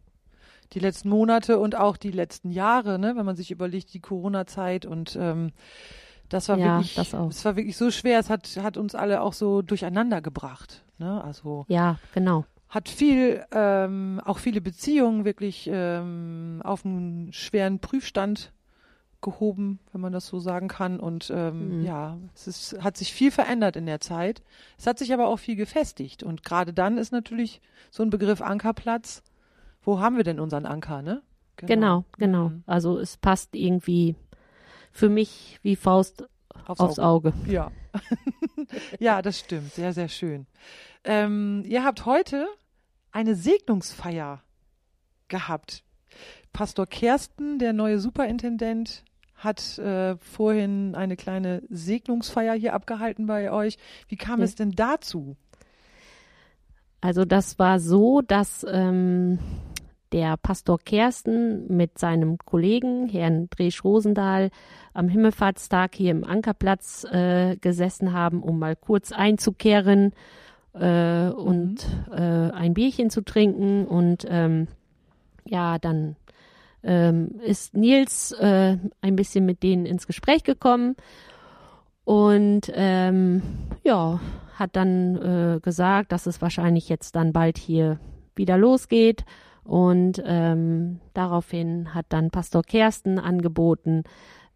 Speaker 1: Die letzten Monate und auch die letzten Jahre, ne, wenn man sich überlegt, die Corona-Zeit und ähm, das war
Speaker 2: Ja,
Speaker 1: wirklich,
Speaker 2: das auch.
Speaker 1: es war wirklich so schwer. Es hat, hat uns alle auch so durcheinander gebracht. Ne? Also
Speaker 2: Ja, genau.
Speaker 1: hat viel, ähm, auch viele Beziehungen wirklich ähm, auf einen schweren Prüfstand gehoben, wenn man das so sagen kann. Und ähm,
Speaker 2: Mhm.
Speaker 1: ja, es ist, hat sich viel verändert in der Zeit. Es hat sich aber auch viel gefestigt. Und gerade dann ist natürlich so ein Begriff Ankerplatz. Wo haben wir denn unseren Anker, ne?
Speaker 2: Genau, genau.
Speaker 1: Mhm.
Speaker 2: Also es passt irgendwie für mich wie Faust
Speaker 1: Aufs,
Speaker 2: aufs
Speaker 1: Auge.
Speaker 2: Auge.
Speaker 1: Ja. <laughs> ja, das stimmt. Sehr, sehr schön. Ähm, ihr habt heute eine Segnungsfeier gehabt. Pastor Kersten, der neue Superintendent, hat äh, vorhin eine kleine Segnungsfeier hier abgehalten bei euch. Wie kam
Speaker 2: Ja.
Speaker 1: es denn dazu?
Speaker 2: Also das war so, dass ähm, der Pastor Kersten mit seinem Kollegen, Herrn Dresch Rosendahl, am Himmelfahrtstag hier im Ankerplatz äh, gesessen haben, um mal kurz einzukehren äh, und äh, ein Bierchen zu trinken. Und ähm, ja, dann ähm, ist Nils äh, ein bisschen mit denen ins Gespräch gekommen und ähm, ja, hat dann äh, gesagt, dass es wahrscheinlich jetzt dann bald hier wieder losgeht. Und ähm, daraufhin hat dann Pastor Kersten angeboten,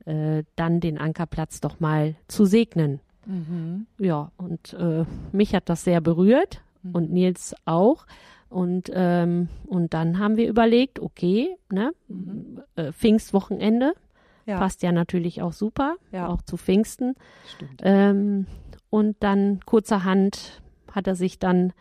Speaker 2: äh, dann den Ankerplatz doch mal zu segnen.
Speaker 1: Mhm.
Speaker 2: Ja, und äh, mich hat das sehr berührt und Nils auch. Und, ähm, und dann haben wir überlegt, okay, ne,
Speaker 1: Mhm.
Speaker 2: äh, Pfingstwochenende
Speaker 1: Ja.
Speaker 2: Passt ja natürlich auch super,
Speaker 1: Ja.
Speaker 2: auch zu Pfingsten. Ähm, und dann kurzerhand hat er sich dann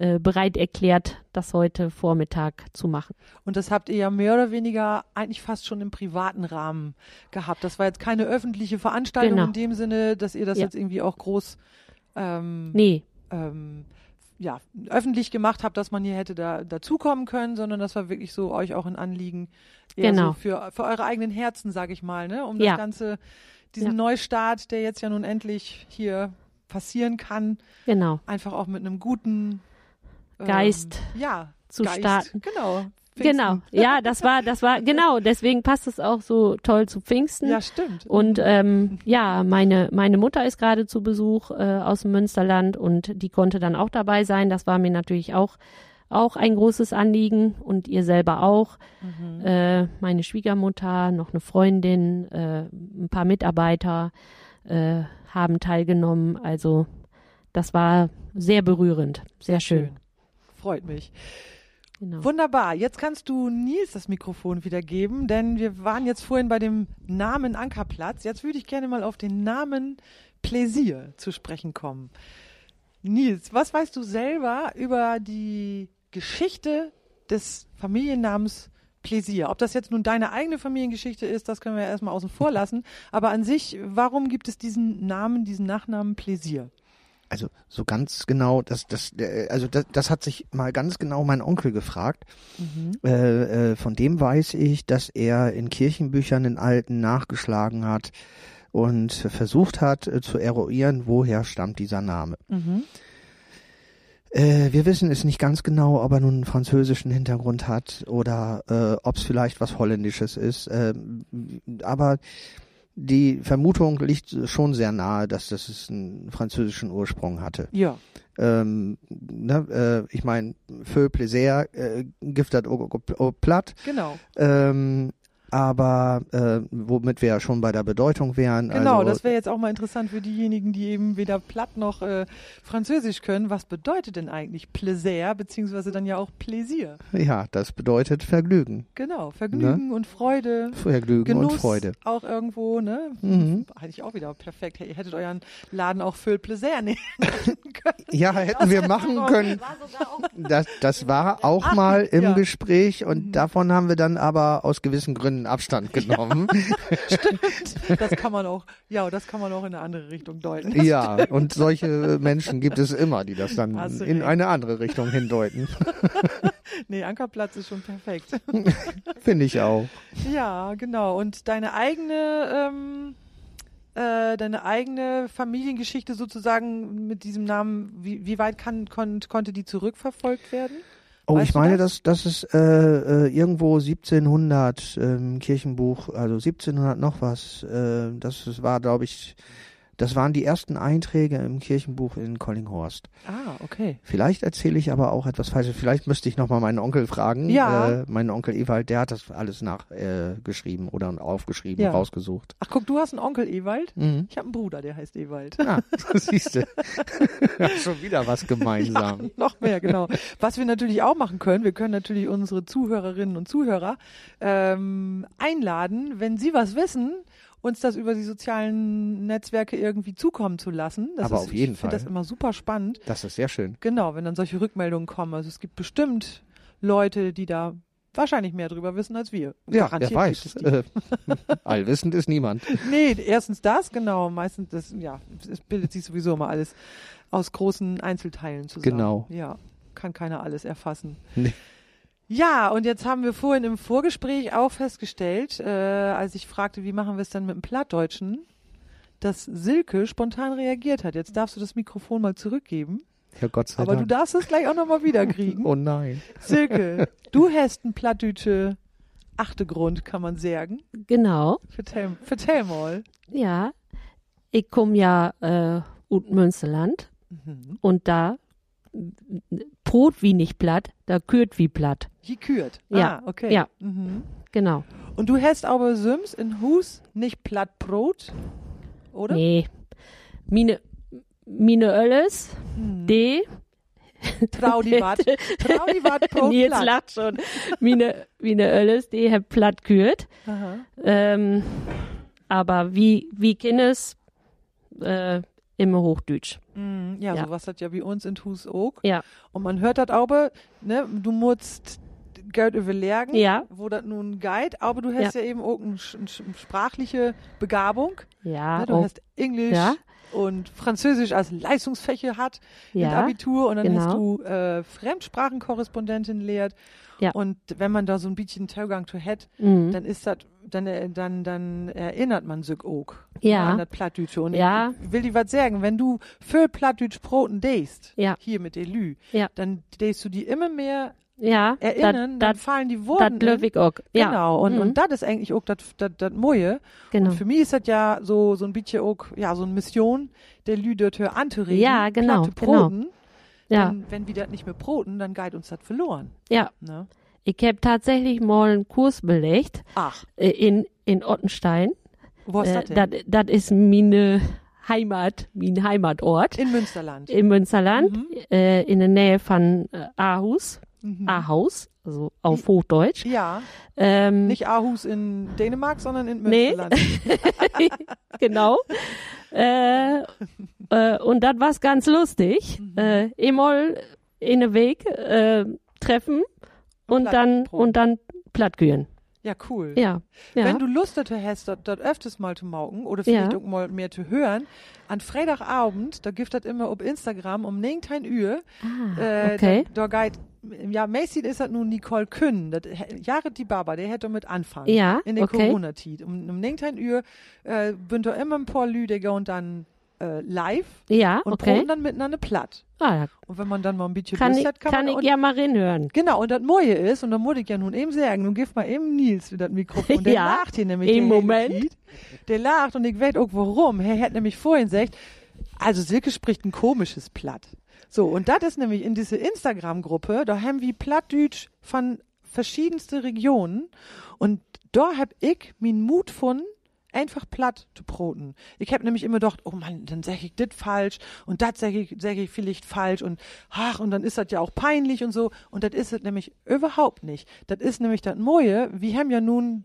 Speaker 2: äh, bereit erklärt, das heute Vormittag zu machen.
Speaker 1: Und das habt ihr ja mehr oder weniger eigentlich fast schon im privaten Rahmen gehabt. Das war jetzt keine öffentliche Veranstaltung
Speaker 2: Genau.
Speaker 1: in dem Sinne, dass ihr das
Speaker 2: Ja.
Speaker 1: jetzt irgendwie auch groß ähm,
Speaker 2: Nee,
Speaker 1: ähm, ja, öffentlich gemacht habt, dass man hier hätte da dazukommen können, sondern das war wirklich so euch auch ein Anliegen,
Speaker 2: Genau.
Speaker 1: so für, für eure eigenen Herzen, sag ich mal, ne? um
Speaker 2: Ja.
Speaker 1: das Ganze, diesen
Speaker 2: Ja.
Speaker 1: Neustart, der jetzt ja nun endlich hier passieren kann,
Speaker 2: genau.
Speaker 1: einfach auch mit einem guten ähm,
Speaker 2: Geist
Speaker 1: ja,
Speaker 2: zu
Speaker 1: Geist,
Speaker 2: starten.
Speaker 1: Genau.
Speaker 2: Genau.
Speaker 1: Pfingsten.
Speaker 2: Ja, das war, das war, <laughs> genau, deswegen passt es auch so toll zu Pfingsten.
Speaker 1: Ja, stimmt.
Speaker 2: Und ähm, ja, meine, meine Mutter ist gerade zu Besuch äh, aus dem Münsterland und die konnte dann auch dabei sein. Das war mir natürlich auch, auch ein großes Anliegen und ihr selber auch.
Speaker 1: Mhm.
Speaker 2: Äh, meine Schwiegermutter, noch eine Freundin, äh, ein paar Mitarbeiter äh, haben teilgenommen. Also das war sehr berührend, sehr schön.
Speaker 1: Freut mich.
Speaker 2: Genau.
Speaker 1: Wunderbar. Jetzt kannst du Nils das Mikrofon wieder geben, denn wir waren jetzt vorhin bei dem Namen Ankerplatz. Jetzt würde ich gerne mal auf den Namen Pläsier zu sprechen kommen. Nils, was weißt du selber über die Geschichte des Familiennamens Pläsier? Ob das jetzt nun deine eigene Familiengeschichte ist, das können wir ja erstmal außen vor lassen. Aber an sich, warum gibt es diesen Namen, diesen Nachnamen Pläsier?
Speaker 3: Also so ganz genau, das, das, äh, also das, das hat sich mal ganz genau mein Onkel gefragt. Äh, äh, von dem weiß ich, dass er in Kirchenbüchern in alten nachgeschlagen hat und versucht hat äh, zu eruieren, woher stammt dieser Name.
Speaker 1: Mhm.
Speaker 3: Äh, wir wissen es nicht ganz genau, ob er nun einen französischen Hintergrund hat oder äh, ob es vielleicht was Holländisches ist. Ähm, aber die Vermutung liegt schon sehr nahe, dass das es einen französischen Ursprung hatte.
Speaker 1: Ja.
Speaker 3: Ähm, ne, äh, ich meine, Feu Plaisir, äh, giftet au, au, au platt,
Speaker 1: Genau.
Speaker 3: ähm, aber äh, womit wir ja schon bei der Bedeutung wären.
Speaker 1: Genau,
Speaker 3: also,
Speaker 1: das wäre jetzt auch mal interessant für diejenigen, die eben weder Platt noch äh, Französisch können. Was bedeutet denn eigentlich Plaisir, beziehungsweise dann ja auch Plaisir?
Speaker 3: Ja, das bedeutet Vergnügen.
Speaker 1: Genau, Vergnügen und Freude.
Speaker 3: Vergnügen
Speaker 1: Genuss
Speaker 3: und Freude.
Speaker 1: auch irgendwo, ne?
Speaker 3: Mhm.
Speaker 1: Hätte ich auch wieder perfekt. Ihr hättet euren Laden auch für Plaisir <laughs> nehmen können.
Speaker 3: Ja, hätten wir machen können. Das, das war <laughs> auch mal im
Speaker 1: ja.
Speaker 3: Gespräch und davon haben wir dann aber aus gewissen Gründen Abstand <laughs> genommen. <laughs>
Speaker 1: Das kann man auch, ja, das kann man auch in eine andere Richtung deuten.
Speaker 3: Ja, und solche Menschen gibt es immer, die das dann in
Speaker 1: recht.
Speaker 3: eine andere Richtung hindeuten. <laughs>
Speaker 1: Nee, Ankerplatz ist schon perfekt.
Speaker 3: Finde ich auch.
Speaker 1: Ja, genau. Und deine eigene, ähm, äh, deine eigene Familiengeschichte sozusagen mit diesem Namen, wie, wie weit kann, kon, konnte die zurückverfolgt werden?
Speaker 3: Oh,
Speaker 1: Weißt
Speaker 3: ich meine,
Speaker 1: das?
Speaker 3: dass das ist äh, äh, irgendwo 1700 ähm, Kirchenbuch, also 1700 noch was. Äh, das war, glaube ich, das waren die ersten Einträge im Kirchenbuch in Collinghorst.
Speaker 1: Ah, okay.
Speaker 3: Vielleicht erzähle ich aber auch etwas Falsches. Vielleicht müsste ich nochmal meinen Onkel fragen.
Speaker 1: Ja.
Speaker 3: Äh, meinen Onkel Ewald, der hat das alles nachgeschrieben äh, oder aufgeschrieben,
Speaker 1: Ja.
Speaker 3: rausgesucht.
Speaker 1: Ach, guck, du hast einen Onkel Ewald?
Speaker 3: Mhm.
Speaker 1: Ich habe einen Bruder, der heißt Ewald.
Speaker 3: Ah, <laughs> siehst du. <laughs> Schon wieder was gemeinsam. <laughs>
Speaker 1: Noch mehr, genau. Was wir natürlich auch machen können, wir können natürlich unsere Zuhörerinnen und Zuhörer ähm, einladen, wenn sie was wissen, uns das über die sozialen Netzwerke irgendwie zukommen zu lassen. Das
Speaker 3: Aber
Speaker 1: ist,
Speaker 3: auf jeden
Speaker 1: ich finde
Speaker 3: Fall.
Speaker 1: das immer super spannend.
Speaker 3: Das ist sehr schön.
Speaker 1: Genau, wenn dann solche Rückmeldungen kommen. Also es gibt bestimmt Leute, die da wahrscheinlich mehr drüber wissen als wir.
Speaker 3: Ja,
Speaker 1: Garantiert
Speaker 3: wer weiß. Äh, <laughs> allwissend ist niemand.
Speaker 1: Nee, erstens das, genau. Meistens das, ja, es bildet sich sowieso immer alles aus großen Einzelteilen zusammen.
Speaker 3: Genau.
Speaker 1: Ja, kann keiner alles erfassen.
Speaker 3: Nee.
Speaker 1: Ja, und jetzt haben wir vorhin im Vorgespräch auch festgestellt, äh, als ich fragte, wie machen wir es dann mit dem Plattdeutschen, dass Silke spontan reagiert hat. Jetzt darfst du das Mikrofon mal zurückgeben,
Speaker 3: Ja, Gott sei
Speaker 1: aber du
Speaker 3: Dank.
Speaker 1: darfst es gleich auch nochmal wiederkriegen. <laughs>
Speaker 3: Oh nein.
Speaker 1: Silke, du hast ein Plattdütsche Achtergrund, kann man sagen.
Speaker 2: Genau.
Speaker 1: Vertell, vertell mal.
Speaker 2: Ja, ich komme ja äh, aus Münsterland
Speaker 1: Mhm.
Speaker 2: und da Brot wie nicht platt, da kürt wie platt.
Speaker 1: Die kürt.
Speaker 2: Ja,
Speaker 1: Ah, okay.
Speaker 2: ja.
Speaker 1: Mhm.
Speaker 2: Genau.
Speaker 1: Und du hast aber Sims in Hus nicht Plattbrot, oder?
Speaker 2: Nee. Mine, mine Ölles,
Speaker 1: Mhm.
Speaker 2: die
Speaker 1: Trau die wat. <laughs> Trau die wat pro
Speaker 2: Nils
Speaker 1: Platt.
Speaker 2: lacht schon. Meine, meine Ölles, die hab platt.
Speaker 1: Aha.
Speaker 2: Ähm, aber wie, wie Kindes, äh, immer Hochdeutsch.
Speaker 1: Mm, ja,
Speaker 2: Ja.
Speaker 1: so was hat ja wie uns in Hus auch.
Speaker 2: Ja.
Speaker 1: Und man hört das aber, ne, du musst Geld überlegen,
Speaker 2: Ja.
Speaker 1: wo das nun geht, aber du hast ja, eben auch eine sprachliche Begabung.
Speaker 2: Ja,
Speaker 1: ne? Du
Speaker 2: oh,
Speaker 1: hast Englisch
Speaker 2: Ja.
Speaker 1: Und Französisch als Leistungsfächer hat
Speaker 2: ja,
Speaker 1: Abitur und dann
Speaker 2: genau.
Speaker 1: hast du äh, Fremdsprachenkorrespondentin lehrt.
Speaker 2: Ja.
Speaker 1: Und wenn man da so ein bisschen Zugang zu hat,
Speaker 2: mhm.
Speaker 1: dann ist das, dann, äh, dann, dann erinnert man sich auch
Speaker 2: Ja.
Speaker 1: an das Plattdütsche. Und
Speaker 2: Ja.
Speaker 1: ich will dir was sagen, wenn du für Plattdütsch Broten däst,
Speaker 2: Ja.
Speaker 1: hier mit der Lü,
Speaker 2: Ja.
Speaker 1: dann däst du die immer mehr
Speaker 2: ja,
Speaker 1: erinnern, dann
Speaker 2: das,
Speaker 1: fallen die
Speaker 2: das,
Speaker 1: Worte.
Speaker 2: das löw ich auch. Ja,
Speaker 1: Genau, und,
Speaker 2: Mhm.
Speaker 1: und das ist eigentlich auch das das Moje.
Speaker 2: genau.
Speaker 1: Und für mich ist das ja so, so ein bisschen auch, ja, so eine Mission, der Lü dort hör anzuregen.
Speaker 2: Ja, genau,
Speaker 1: Platte
Speaker 2: genau. Ja,
Speaker 1: Denn wenn wir das nicht mehr broten, dann geht uns das verloren.
Speaker 2: ja.
Speaker 1: Ne?
Speaker 2: Ich habe tatsächlich mal einen Kurs belegt
Speaker 1: Ach,
Speaker 2: äh, in, in Ottenstein.
Speaker 1: wo ist
Speaker 2: Äh,
Speaker 1: das denn?
Speaker 2: Das das ist meine Heimat, mein Heimatort
Speaker 1: In Münsterland.
Speaker 2: im Münsterland,
Speaker 1: Mhm.
Speaker 2: äh, in der Nähe von äh, Aarhus,
Speaker 1: Mhm.
Speaker 2: Ahaus, also auf Hochdeutsch.
Speaker 1: Ja,
Speaker 2: Ähm,
Speaker 1: nicht Aarhus in Dänemark, sondern in
Speaker 2: Nee.
Speaker 1: Münsterland. <laughs>
Speaker 2: genau. äh, äh, und das war ganz lustig.
Speaker 1: Mhm.
Speaker 2: Äh, einmal in den Weg äh, treffen und dann und dann plattgüren.
Speaker 1: Ja, cool.
Speaker 2: Ja, ja.
Speaker 1: Wenn du Lust dazu hast, das öfters mal zu mauken oder vielleicht
Speaker 2: Ja.
Speaker 1: auch mal mehr zu hören, an Freitagabend, da gibt das immer auf Instagram um 19 Uhr.
Speaker 2: ah,
Speaker 1: Äh,
Speaker 2: okay.
Speaker 1: Da, da geht, ja, Macy ist das nun Nicole Künn. Das, Jared die Baba, der hätte damit anfangen.
Speaker 2: Ja,
Speaker 1: In der
Speaker 2: okay.
Speaker 1: Corona-Zeit. Um, um 19 Uhr äh, bünd da immer ein paar Lüde und dann äh, live
Speaker 2: Ja,
Speaker 1: und
Speaker 2: okay.
Speaker 1: proben dann miteinander platt.
Speaker 2: Ah, ja.
Speaker 1: Und wenn man dann mal ein bisschen
Speaker 2: Kann
Speaker 1: Lust
Speaker 2: ich,
Speaker 1: hat, kann,
Speaker 2: kann
Speaker 1: man
Speaker 2: ich
Speaker 1: und,
Speaker 2: ja mal reinhören.
Speaker 1: Genau, und das Neue ist, und da muss ich ja nun eben sagen, nun gib mal eben Nils das Mikrofon. Der <laughs>
Speaker 2: Ja,
Speaker 1: lacht hier nämlich.
Speaker 2: im
Speaker 1: der
Speaker 2: Moment.
Speaker 1: Lied. Der lacht und ich weiß auch warum. Er hat nämlich vorhin gesagt, also Silke spricht ein komisches Platt. So, und das ist nämlich in diese Instagram-Gruppe, da haben wir Plattdütsch von verschiedenste Regionen und da hab ich meinen Mut gefunden, einfach platt zu broten. Ich hab nämlich immer gedacht, oh Mann, dann sag ich das falsch und das sag ich, sag ich vielleicht falsch und ach, und dann ist das ja auch peinlich und so. Und das ist es nämlich überhaupt nicht. Das ist nämlich das Neue. Wir haben ja nun,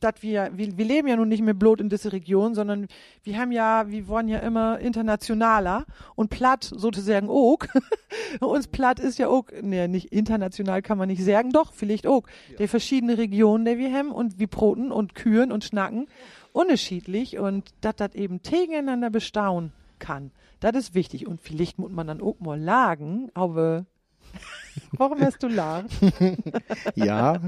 Speaker 1: dat wir, wir, wir leben ja nun nicht mehr bloß in dieser Region, sondern wir haben ja, wir wollen ja immer internationaler und platt sozusagen auch. <laughs> Uns platt ist ja auch, ne, nicht international kann man nicht sagen, doch, vielleicht auch. Die verschiedene Regionen, die wir haben und wir broten und küren und schnacken, unterschiedlich und dass das eben gegeneinander bestaunen kann. Das ist wichtig und vielleicht muss man dann auch mal lagen, aber warum hast du lacht? <laughs>
Speaker 3: Ja,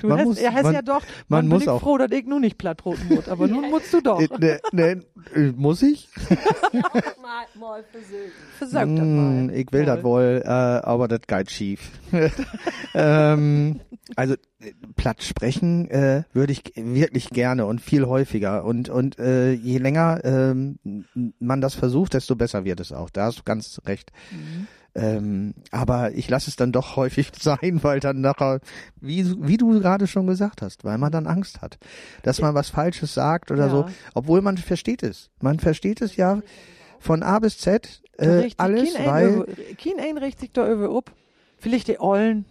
Speaker 1: Du
Speaker 3: Man
Speaker 1: hast,
Speaker 3: muss-
Speaker 1: er hast
Speaker 3: man-
Speaker 1: ja doch,
Speaker 3: man
Speaker 1: man
Speaker 3: muss
Speaker 1: bin ich
Speaker 3: auch-
Speaker 1: froh, dass ich nun nicht platt broten muss, aber nun musst du doch.
Speaker 3: äh, ne, ne, äh, muss ich?
Speaker 2: mal, mal versöhnen.
Speaker 1: Das
Speaker 3: Mm,
Speaker 1: mal.
Speaker 3: ich will das wohl, äh, aber das geht schief. <laughs> ähm, also platt sprechen äh, würde ich wirklich gerne und viel häufiger. Und, und äh, je länger ähm, man das versucht, desto besser wird es auch. Da hast du ganz recht.
Speaker 1: Mhm.
Speaker 3: Ähm, aber ich lasse es dann doch <laughs> häufig sein, weil dann nachher, wie, wie du gerade schon gesagt hast, weil man dann Angst hat, dass man was Falsches sagt oder
Speaker 1: Ja.
Speaker 3: so, obwohl man versteht es. Man versteht es ja von A bis Z äh,
Speaker 1: Richtig,
Speaker 3: alles,
Speaker 1: kein
Speaker 3: weil
Speaker 1: Kein ein richtet sich da über up. Vielleicht die Ollen,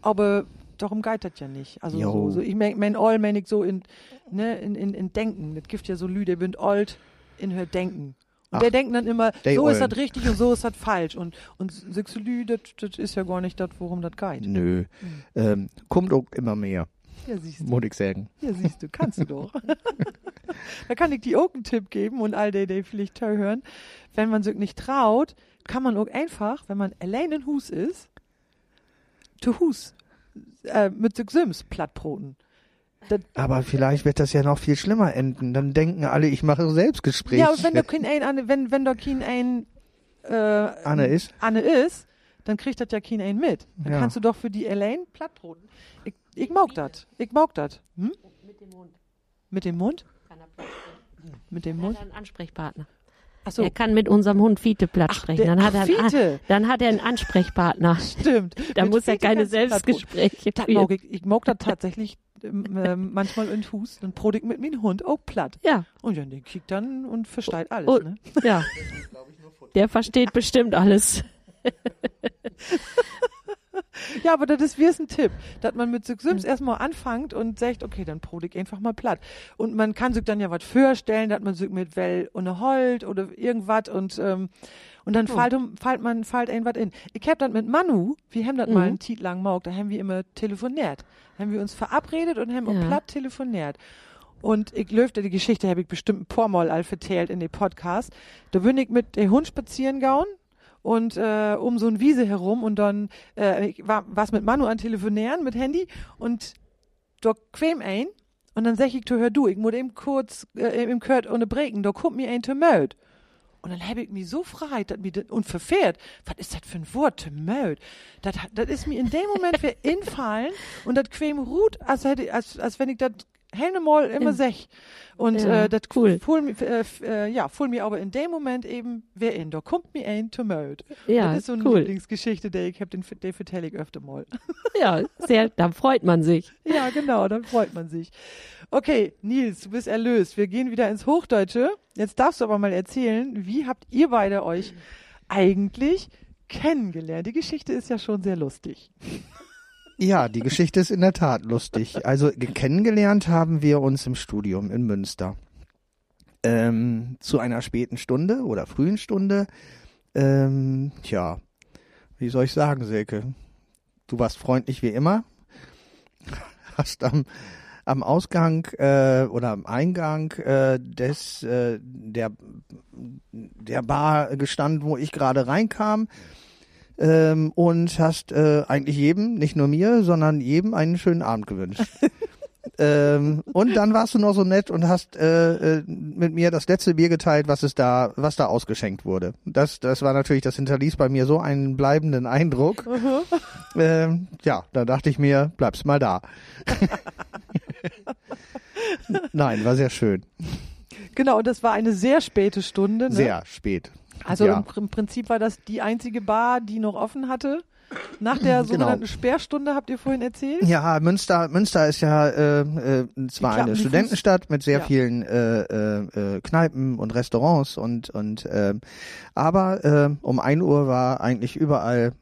Speaker 1: aber darum geht das ja nicht. Also so, so, ich mein, mein Oll mein ich so in, ne, in, in, in Denken. Das gibt ja so Lüde, bin old in her Denken.
Speaker 3: Ach,
Speaker 1: der denkt dann immer,
Speaker 3: die
Speaker 1: so ist das richtig und so ist das falsch. Und, und Lü, das ist ja gar nicht das, worum das geht.
Speaker 3: nö, ähm, kommt auch immer mehr,
Speaker 1: Ja, siehst du.
Speaker 3: muss ich sagen.
Speaker 1: Ja, siehst du, kannst du doch. <laughs> da kann ich dir auch einen Tipp geben und all die, die vielleicht toll hören. Wenn man sich nicht traut, kann man auch einfach, wenn man allein in Hus ist, zu Hus äh, mit sich Sims plattbroten. Das,
Speaker 3: Aber vielleicht wird das ja noch viel schlimmer enden. Dann denken alle, ich mache Selbstgespräch.
Speaker 1: ja, und wenn da kein ein, Anne- wenn, wenn da kein ein äh,
Speaker 3: Anne ist?
Speaker 1: Anne ist, dann kriegt das ja kein ein mit. Dann
Speaker 3: Ja.
Speaker 1: kannst du doch für die allein plattbroten. Ich, ich mag das. Ich mag das. Hm?
Speaker 2: Mit dem Mund.
Speaker 1: Mit dem Mund?
Speaker 2: Er.
Speaker 1: Mit dem
Speaker 2: Er
Speaker 1: Mund?
Speaker 2: einen Ansprechpartner.
Speaker 1: Achso.
Speaker 2: Er kann mit unserem Hund Fiete platt sprechen.
Speaker 1: der-
Speaker 2: Dann hat, er
Speaker 1: Fiete.
Speaker 2: dann hat er einen Ansprechpartner.
Speaker 1: Stimmt.
Speaker 2: Da muss er
Speaker 1: Fiete
Speaker 2: keine
Speaker 1: du plattbroten.
Speaker 2: Selbstgespräche
Speaker 1: ich, ich mag das tatsächlich manchmal in Hus, dann ich mit meinem Hund auch platt.
Speaker 2: Ja,
Speaker 1: Und ja, der kriegt dann und versteht alles,
Speaker 2: Oh.
Speaker 1: ne?
Speaker 2: ja. Der versteht bestimmt alles. <laughs> <laughs>
Speaker 1: Ja, aber das ist wie ein Tipp, dass man mit sich selbst erstmal anfängt und sagt, okay, dann prode ich einfach mal platt. Und man kann sich dann ja was vorstellen, dass man sich mit Well und Holt oder irgendwas und ähm, und dann
Speaker 2: Oh.
Speaker 1: fällt, fällt man fällt ein was in. Ich hab das mit Manu, wir haben das
Speaker 2: Mhm.
Speaker 1: mal einen Titel lang gemacht, da haben wir immer telefoniert. Haben wir uns verabredet und haben
Speaker 2: Ja.
Speaker 1: auch platt telefoniert. Und ich löfte die Geschichte, habe ich bestimmt ein paar Mal all erzählt in dem Podcast. Da bin ich mit dem Hund spazieren gegangen und äh, um so ein Wiese herum und dann äh, war was mit Manu an telefonieren mit Handy und da quem ein und dann sag ich zu hör du, ich muss eben kurz äh, im Kurt ohne Breken, da kommt mir ein Tömöd. Und dann hab ich mich so frei, dat mir und verfährt, was ist das für ein Wort, Tömöd? Das, das ist mir in dem Moment <laughs> wie infallen und das quem ruht, als, hätte, als, als wenn ich das helle mal immer
Speaker 2: Ja.
Speaker 1: sech. Und
Speaker 2: Ja,
Speaker 1: äh, das
Speaker 2: cool.
Speaker 1: Fuhl, äh, äh, ja, fuhl mir aber in dem Moment eben wer in, da kommt mir ein Tömöd.
Speaker 2: Ja,
Speaker 1: das ist so eine
Speaker 2: cool.
Speaker 1: Lieblingsgeschichte, der ich hab den, den vertelle ich öfter mal. <laughs>
Speaker 2: Ja, sehr, da freut man sich.
Speaker 1: Ja, genau, dann freut man sich. Okay, Nils, du bist erlöst. Wir gehen wieder ins Hochdeutsche. Jetzt darfst du aber mal erzählen, wie habt ihr beide euch eigentlich kennengelernt? Die Geschichte ist ja schon sehr lustig.
Speaker 3: Ja, die Geschichte ist in der Tat lustig. Also ge- kennengelernt haben wir uns im Studium in Münster. Ähm, zu einer späten Stunde oder frühen Stunde. Ähm, tja, wie soll ich sagen, Silke? Du warst freundlich wie immer. <laughs> Hast am, am Ausgang äh, oder am Eingang äh, des äh, der der Bar gestanden, wo ich gerade reinkam ähm, und hast äh, eigentlich jedem, nicht nur mir, sondern jedem einen schönen Abend gewünscht. <laughs> ähm, und dann warst du noch so nett und hast äh, äh, mit mir das letzte Bier geteilt, was es da, was da ausgeschenkt wurde. Das, das war natürlich, das hinterließ bei mir so einen bleibenden Eindruck. ähm, ja, da dachte ich mir, bleibst mal da. <laughs> Nein, war sehr schön.
Speaker 1: Genau, und das war eine sehr späte Stunde. Ne?
Speaker 3: Sehr spät.
Speaker 1: Also
Speaker 3: ja.
Speaker 1: im, im Prinzip war das die einzige Bar, die noch offen hatte. Nach der
Speaker 3: Genau.
Speaker 1: sogenannten Sperrstunde habt ihr vorhin erzählt.
Speaker 3: Ja, Münster, Münster ist ja äh, äh, zwar eine Studentenstadt mit sehr
Speaker 1: Ja.
Speaker 3: vielen äh, äh, äh, Kneipen und Restaurants und und ähm, aber äh, um ein Uhr war eigentlich überall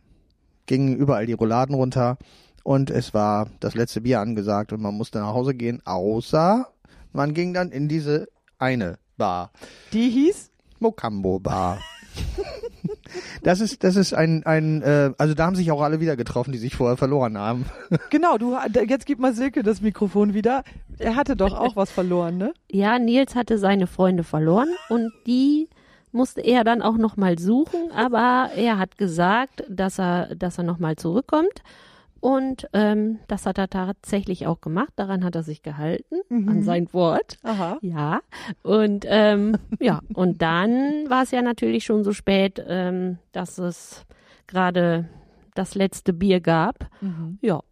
Speaker 3: gingen überall die Rouladen runter und es war das letzte Bier angesagt und man musste nach Hause gehen, außer man ging dann in diese eine Bar,
Speaker 1: Die hieß?
Speaker 3: Mokambo Bar. <laughs> Das ist, das ist ein, ein, äh, also da haben sich auch alle wieder getroffen, die sich vorher verloren haben. <laughs>
Speaker 1: Genau, du jetzt gib mal Silke das Mikrofon wieder. Er hatte doch auch was verloren, ne?
Speaker 2: Ja, Nils hatte seine Freunde verloren und die musste er dann auch noch mal suchen, aber er hat gesagt, dass er, dass er noch mal zurückkommt und ähm, das hat er tatsächlich auch gemacht. Daran hat er sich gehalten an sein Wort.
Speaker 1: Aha.
Speaker 2: Ja, und ähm, ja, und dann war es ja natürlich schon so spät, ähm, dass es gerade das letzte Bier gab.
Speaker 1: Mhm.
Speaker 2: Ja,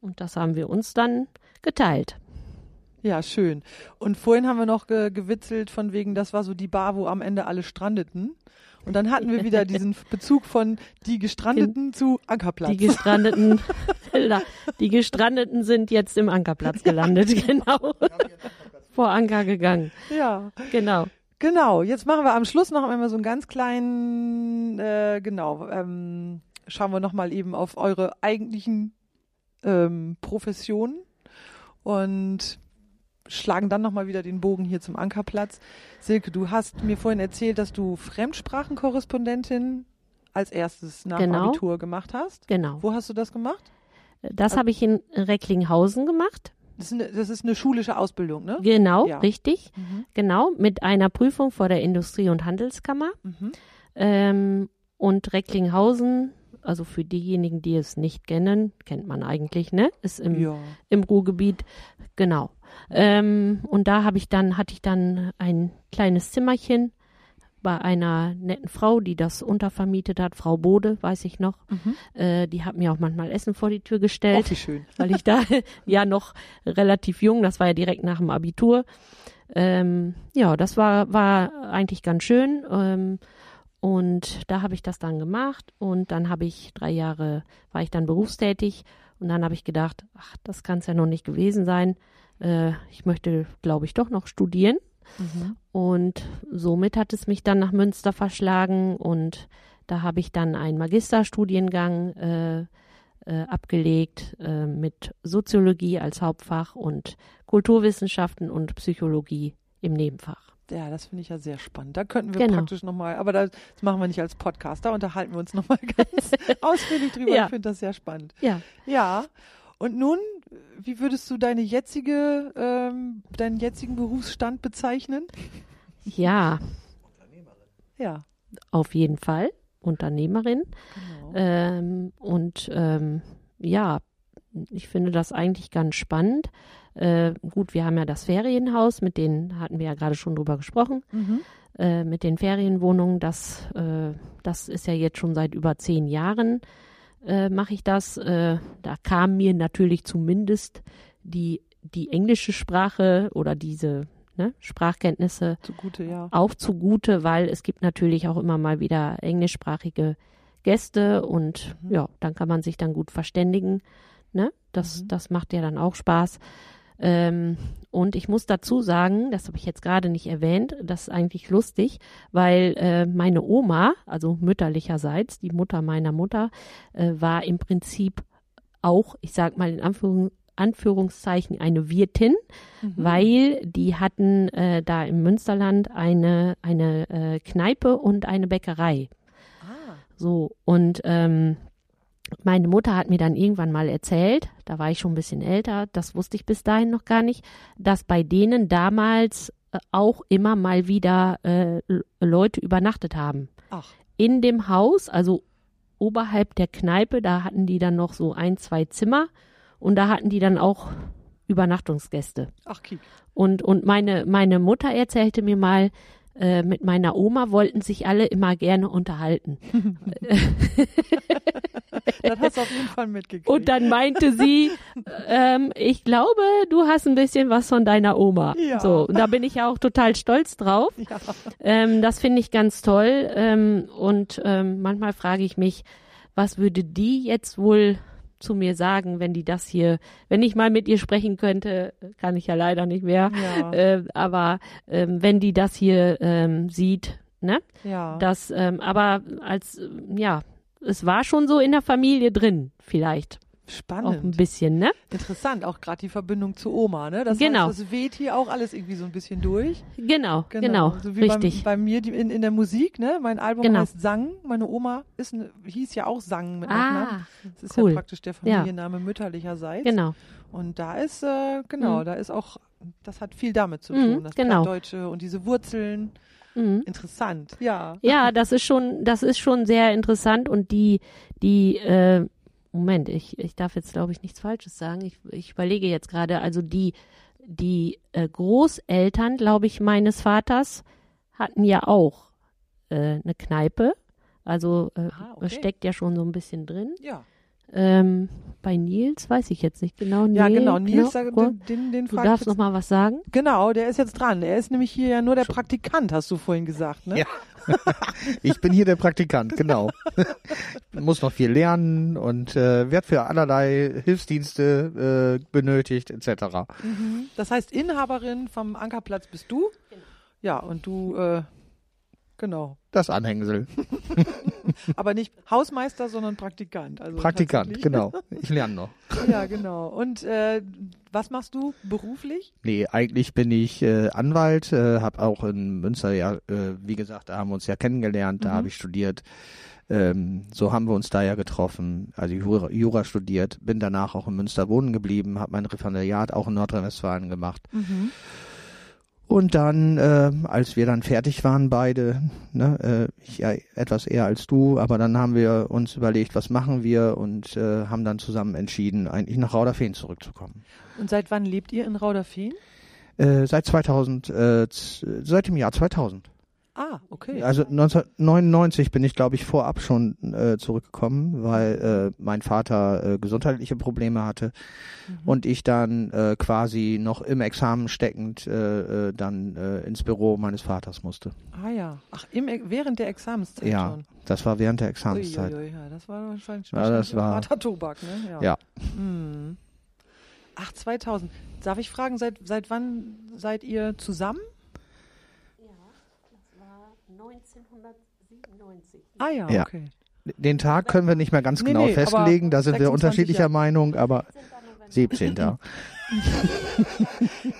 Speaker 2: und das haben wir uns dann geteilt.
Speaker 1: Ja, schön. Und vorhin haben wir noch ge gewitzelt von wegen, das war so die Bar, wo am Ende alle strandeten. Und dann hatten wir wieder diesen <laughs> Bezug von die Gestrandeten zu Ankerplatz.
Speaker 2: Die gestrandeten, <laughs> die gestrandeten sind jetzt im Ankerplatz gelandet, <laughs> genau. Vor Anker gegangen,
Speaker 1: ja,
Speaker 2: genau.
Speaker 1: genau. Jetzt machen wir am Schluss noch einmal so einen ganz kleinen, äh, genau, ähm, schauen wir noch mal eben auf eure eigentlichen ähm, Professionen und schlagen dann noch mal wieder den Bogen hier zum Ankerplatz. Silke, du hast mir vorhin erzählt, dass du Fremdsprachenkorrespondentin als erstes nach
Speaker 2: Genau.
Speaker 1: Abitur gemacht hast.
Speaker 2: Genau.
Speaker 1: Wo hast du das gemacht?
Speaker 2: Das habe ich in Recklinghausen gemacht.
Speaker 1: Das ist eine, das ist eine schulische Ausbildung, ne?
Speaker 2: Genau,
Speaker 1: Ja.
Speaker 2: richtig.
Speaker 1: Mhm.
Speaker 2: Genau, mit einer Prüfung vor der Industrie- und Handelskammer.
Speaker 1: Mhm.
Speaker 2: Ähm, und Recklinghausen, also für diejenigen, die es nicht kennen, kennt man eigentlich, ne? Ist im,
Speaker 1: Ja.
Speaker 2: im Ruhrgebiet, genau. Ähm, und da habe ich dann, hatte ich dann ein kleines Zimmerchen bei einer netten Frau, die das untervermietet hat, Frau Bode, weiß ich noch.
Speaker 1: Mhm.
Speaker 2: Äh, die hat mir auch manchmal Essen vor die Tür
Speaker 1: Oh,
Speaker 2: gestellt
Speaker 1: wie schön. <laughs>
Speaker 2: weil ich da <laughs> ja noch relativ jung, das war ja direkt nach dem Abitur. Ähm, ja, das war, war eigentlich ganz schön. Ähm, und da habe ich das dann gemacht und dann habe ich drei Jahre, war ich dann berufstätig und dann habe ich gedacht, ach, das kann es ja noch nicht gewesen sein. Äh, ich möchte, glaube ich, doch noch studieren.
Speaker 1: Mhm.
Speaker 2: Und somit hat es mich dann nach Münster verschlagen und Da habe ich dann einen Magisterstudiengang äh, äh, abgelegt äh, mit Soziologie als Hauptfach und Kulturwissenschaften und Psychologie im Nebenfach.
Speaker 1: Ja, das finde ich ja sehr spannend. Da könnten wir
Speaker 2: Genau.
Speaker 1: praktisch nochmal, aber das machen wir nicht als Podcast, da unterhalten wir uns nochmal <laughs> ganz ausführlich drüber.
Speaker 2: Ja.
Speaker 1: Ich finde das sehr spannend.
Speaker 2: Ja,
Speaker 1: Ja, und nun, wie würdest du deine jetzige, ähm, deinen jetzigen Berufsstand bezeichnen?
Speaker 2: ja,
Speaker 1: Ja,
Speaker 2: auf jeden Fall. Unternehmerin.
Speaker 1: genau.
Speaker 2: Ähm, und ähm, ja, ich finde das eigentlich ganz spannend. Äh, gut, wir haben ja das Ferienhaus, mit denen hatten wir ja gerade schon drüber gesprochen,
Speaker 1: Mhm.
Speaker 2: äh, mit den Ferienwohnungen. Das, äh, das ist ja jetzt schon seit über zehn Jahren äh, mache ich das. Äh, da kam mir natürlich zumindest die, die englische Sprache oder diese ne, Sprachkenntnisse
Speaker 1: Zugute, ja.
Speaker 2: auch zugute, weil es gibt natürlich auch immer mal wieder englischsprachige Gäste und
Speaker 1: Mhm.
Speaker 2: ja, dann kann man sich dann gut verständigen. Ne? Das,
Speaker 1: Mhm.
Speaker 2: das macht ja dann auch Spaß. Ähm, und ich muss dazu sagen, das habe ich jetzt gerade nicht erwähnt, das ist eigentlich lustig, weil äh, meine Oma, also mütterlicherseits, die Mutter meiner Mutter, äh, war im Prinzip auch, ich sag mal in Anführung, Anführungszeichen, eine Wirtin
Speaker 1: Mhm.
Speaker 2: weil die hatten äh, da im Münsterland eine, eine äh, Kneipe und eine Bäckerei.
Speaker 1: Ah,
Speaker 2: So, und ähm, meine Mutter hat mir dann irgendwann mal erzählt, da war ich schon ein bisschen älter, das wusste ich bis dahin noch gar nicht, dass bei denen damals äh, auch immer mal wieder äh, Leute übernachtet haben.
Speaker 1: ach,
Speaker 2: In dem Haus, also oberhalb der Kneipe, da hatten die dann noch so ein, zwei Zimmer und da hatten die dann auch Übernachtungsgäste.
Speaker 1: ach, Kiek.
Speaker 2: Und, und meine, meine Mutter erzählte mir mal, äh, mit meiner Oma wollten sich alle immer gerne unterhalten. <laughs>
Speaker 1: Das hast du auf jeden Fall mitgekriegt.
Speaker 2: Und dann meinte sie, ähm, ich glaube, du hast ein bisschen was von deiner Oma.
Speaker 1: Ja.
Speaker 2: So, und da bin ich ja auch total stolz drauf.
Speaker 1: ja.
Speaker 2: Ähm, das finde ich ganz toll. Ähm, und ähm, manchmal frage ich mich, was würde die jetzt wohl zu mir sagen, wenn die das hier, wenn ich mal mit ihr sprechen könnte, kann ich ja leider nicht mehr.
Speaker 1: Ja,
Speaker 2: Äh, aber ähm, wenn die das hier ähm, sieht, ne?
Speaker 1: ja.
Speaker 2: Das, ähm, aber als, ja, es war schon so in der Familie drin, vielleicht. Auch ein
Speaker 1: Spannend.
Speaker 2: bisschen, ne?
Speaker 1: Interessant, auch gerade die Verbindung zu Oma, ne? Das
Speaker 2: Genau.
Speaker 1: heißt, das weht hier auch alles irgendwie so ein bisschen durch.
Speaker 2: Genau, genau,
Speaker 1: So wie
Speaker 2: richtig.
Speaker 1: Bei, bei mir die, in, in der Musik, ne? Mein Album
Speaker 2: Genau.
Speaker 1: heißt Sang. Meine Oma ist hieß ja auch Sang mit
Speaker 2: ah,
Speaker 1: Das ist
Speaker 2: cool.
Speaker 1: ja praktisch der Familienname mütterlicherseits.
Speaker 2: genau.
Speaker 1: Und da ist, äh, genau,
Speaker 2: Mhm.
Speaker 1: da ist auch, das hat viel damit zu
Speaker 2: Mhm,
Speaker 1: tun. Das
Speaker 2: genau.
Speaker 1: Plattdeutsche und diese Wurzeln.
Speaker 2: Mhm.
Speaker 1: Interessant, ja.
Speaker 2: Ja, das ist schon, das ist schon sehr interessant und die, die, äh, Moment, ich, ich darf jetzt glaube ich nichts Falsches sagen. Ich, ich überlege jetzt gerade, also die, die äh, Großeltern, glaube ich, meines Vaters hatten ja auch äh, eine Kneipe. Also äh,
Speaker 1: Ah, okay.
Speaker 2: steckt ja schon so ein bisschen drin.
Speaker 1: Ja,
Speaker 2: Ähm, bei Nils weiß ich jetzt nicht genau.
Speaker 1: ja
Speaker 2: Nee,
Speaker 1: genau. Nils,
Speaker 2: genau.
Speaker 1: sag- den, den, den
Speaker 2: Du darfst noch mal was sagen.
Speaker 1: Genau, der ist jetzt dran. Er ist nämlich hier ja nur der Praktikant, hast du vorhin gesagt, ne?
Speaker 3: Ja. <laughs> Ich bin hier der Praktikant, genau. Muss noch viel lernen und äh, wird für allerlei Hilfsdienste äh, benötigt, etc.
Speaker 1: Mhm. Das heißt, Inhaberin vom Ankerplatz bist du. Ja, und du, äh, genau.
Speaker 3: Das Anhängsel. <laughs>
Speaker 1: Aber nicht Hausmeister, sondern Praktikant. Also
Speaker 3: Praktikant, genau. <laughs> Ich lerne noch.
Speaker 1: Ja, genau. Und äh, was machst du beruflich?
Speaker 3: Nee, eigentlich bin ich äh, Anwalt, äh, habe auch in Münster ja, äh, wie gesagt, da haben wir uns ja kennengelernt, da
Speaker 1: Mhm.
Speaker 3: habe ich studiert. Ähm, so haben wir uns da ja getroffen, also Jura, Jura studiert, bin danach auch in Münster wohnen geblieben, habe mein Referendariat auch in Nordrhein-Westfalen gemacht.
Speaker 1: Mhm.
Speaker 3: Und dann, äh, als wir dann fertig waren, beide, ne, äh, ich ja etwas eher als du, aber dann haben wir uns überlegt, was machen wir und äh, haben dann zusammen entschieden, eigentlich nach Rauderfehn zurückzukommen.
Speaker 1: Und seit wann lebt ihr in Rauderfehn?
Speaker 3: Äh, seit 2000, äh, seit dem Jahr 2000.
Speaker 1: Ah, okay.
Speaker 3: Also 1999 bin ich, glaube ich, vorab schon äh, zurückgekommen, weil äh, mein Vater äh, gesundheitliche Probleme hatte
Speaker 1: Mhm.
Speaker 3: und ich dann äh, quasi noch im Examen steckend äh, äh, dann äh, ins Büro meines Vaters musste.
Speaker 1: Ah ja. Ach, im, E- während der Examenszeit
Speaker 3: Ja,
Speaker 1: schon.
Speaker 3: das war während der Examenszeit.
Speaker 1: Uiuiui, ja, das war wahrscheinlich,
Speaker 3: Ja, das war-
Speaker 1: harter Tobak, ne? Ja.
Speaker 3: Ja.
Speaker 1: Hm. Ach, 2000. Darf ich fragen, seit, seit wann seid ihr zusammen?
Speaker 2: Ja, das war
Speaker 1: Ah ja,
Speaker 3: Ja.
Speaker 1: okay.
Speaker 3: Den Tag können wir nicht mehr ganz
Speaker 1: Nee,
Speaker 3: genau
Speaker 1: nee,
Speaker 3: festlegen, da sind wir
Speaker 1: 26
Speaker 3: unterschiedlicher
Speaker 1: Jahre.
Speaker 3: Meinung, aber 17. <laughs>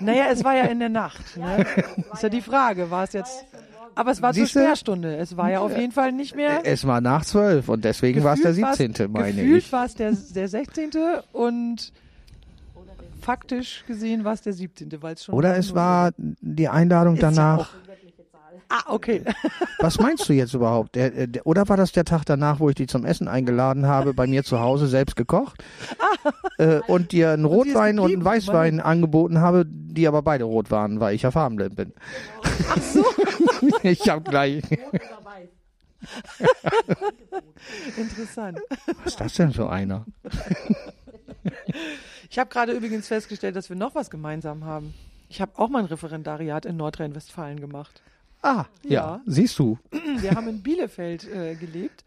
Speaker 1: Naja, es war ja in der Nacht. Ne? Ist ja die Frage, war es jetzt. Aber es war zur
Speaker 3: Siehste?
Speaker 1: Sperrstunde. Es war ja auf jeden Fall nicht mehr.
Speaker 3: es war nach 12 und deswegen war es der
Speaker 1: Gefühlt war's-
Speaker 3: 17. meine
Speaker 1: Gefühlt
Speaker 3: ich.
Speaker 1: war es der, der 16. und faktisch gesehen war es der 17. Weil es schon
Speaker 3: Oder es war die Einladung
Speaker 1: Ist ja
Speaker 3: danach.
Speaker 1: Ah, okay. <laughs>
Speaker 3: Was meinst du jetzt überhaupt? Der, äh, der, oder war das der Tag danach, wo ich die zum Essen eingeladen habe, bei mir zu Hause selbst gekocht äh, und dir einen Rotwein und einen
Speaker 1: geblieben,
Speaker 3: Weißwein angeboten habe, die aber beide rot waren, weil ich ja farbenblind bin.
Speaker 1: Ach so, <laughs>
Speaker 3: Ich habe gleich. <laughs>
Speaker 1: interessant.
Speaker 3: Was ist das denn für einer?
Speaker 1: Ich habe gerade übrigens festgestellt, dass wir noch was gemeinsam haben. Ich habe auch mal ein Referendariat in Nordrhein-Westfalen gemacht.
Speaker 3: Ah, ja,
Speaker 1: Ja.
Speaker 3: siehst du. <clears throat>
Speaker 1: Wir haben in Bielefeld äh, gelebt.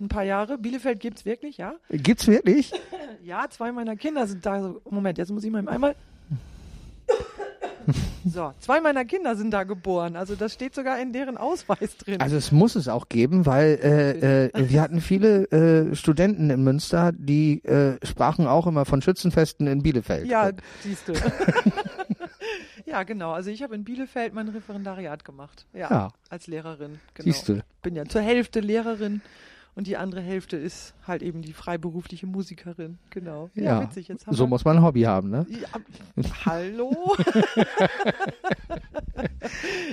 Speaker 1: Ein paar Jahre. Bielefeld gibt's wirklich, ja?
Speaker 3: Gibt's wirklich? <clears throat>
Speaker 1: Ja, zwei meiner Kinder sind da. So, Moment, jetzt muss ich mal einmal. <laughs> So, zwei meiner Kinder sind da geboren. Also das steht sogar in deren Ausweis drin.
Speaker 3: Also es muss es auch geben, weil äh, äh, <laughs> wir hatten viele äh, Studenten in Münster, die äh, sprachen auch immer von Schützenfesten in Bielefeld.
Speaker 1: ja, siehst du. <laughs> ja, genau. Also ich habe in Bielefeld mein Referendariat gemacht. Ja,
Speaker 3: Ja.
Speaker 1: als Lehrerin. Genau.
Speaker 3: Siehst du.
Speaker 1: Bin ja zur Hälfte Lehrerin und die andere Hälfte ist halt eben die freiberufliche Musikerin. Genau. Ja,
Speaker 3: Ja,
Speaker 1: witzig. Jetzt
Speaker 3: So
Speaker 1: wir
Speaker 3: muss man ein Hobby haben, ne?
Speaker 1: Ja, hallo? <laughs>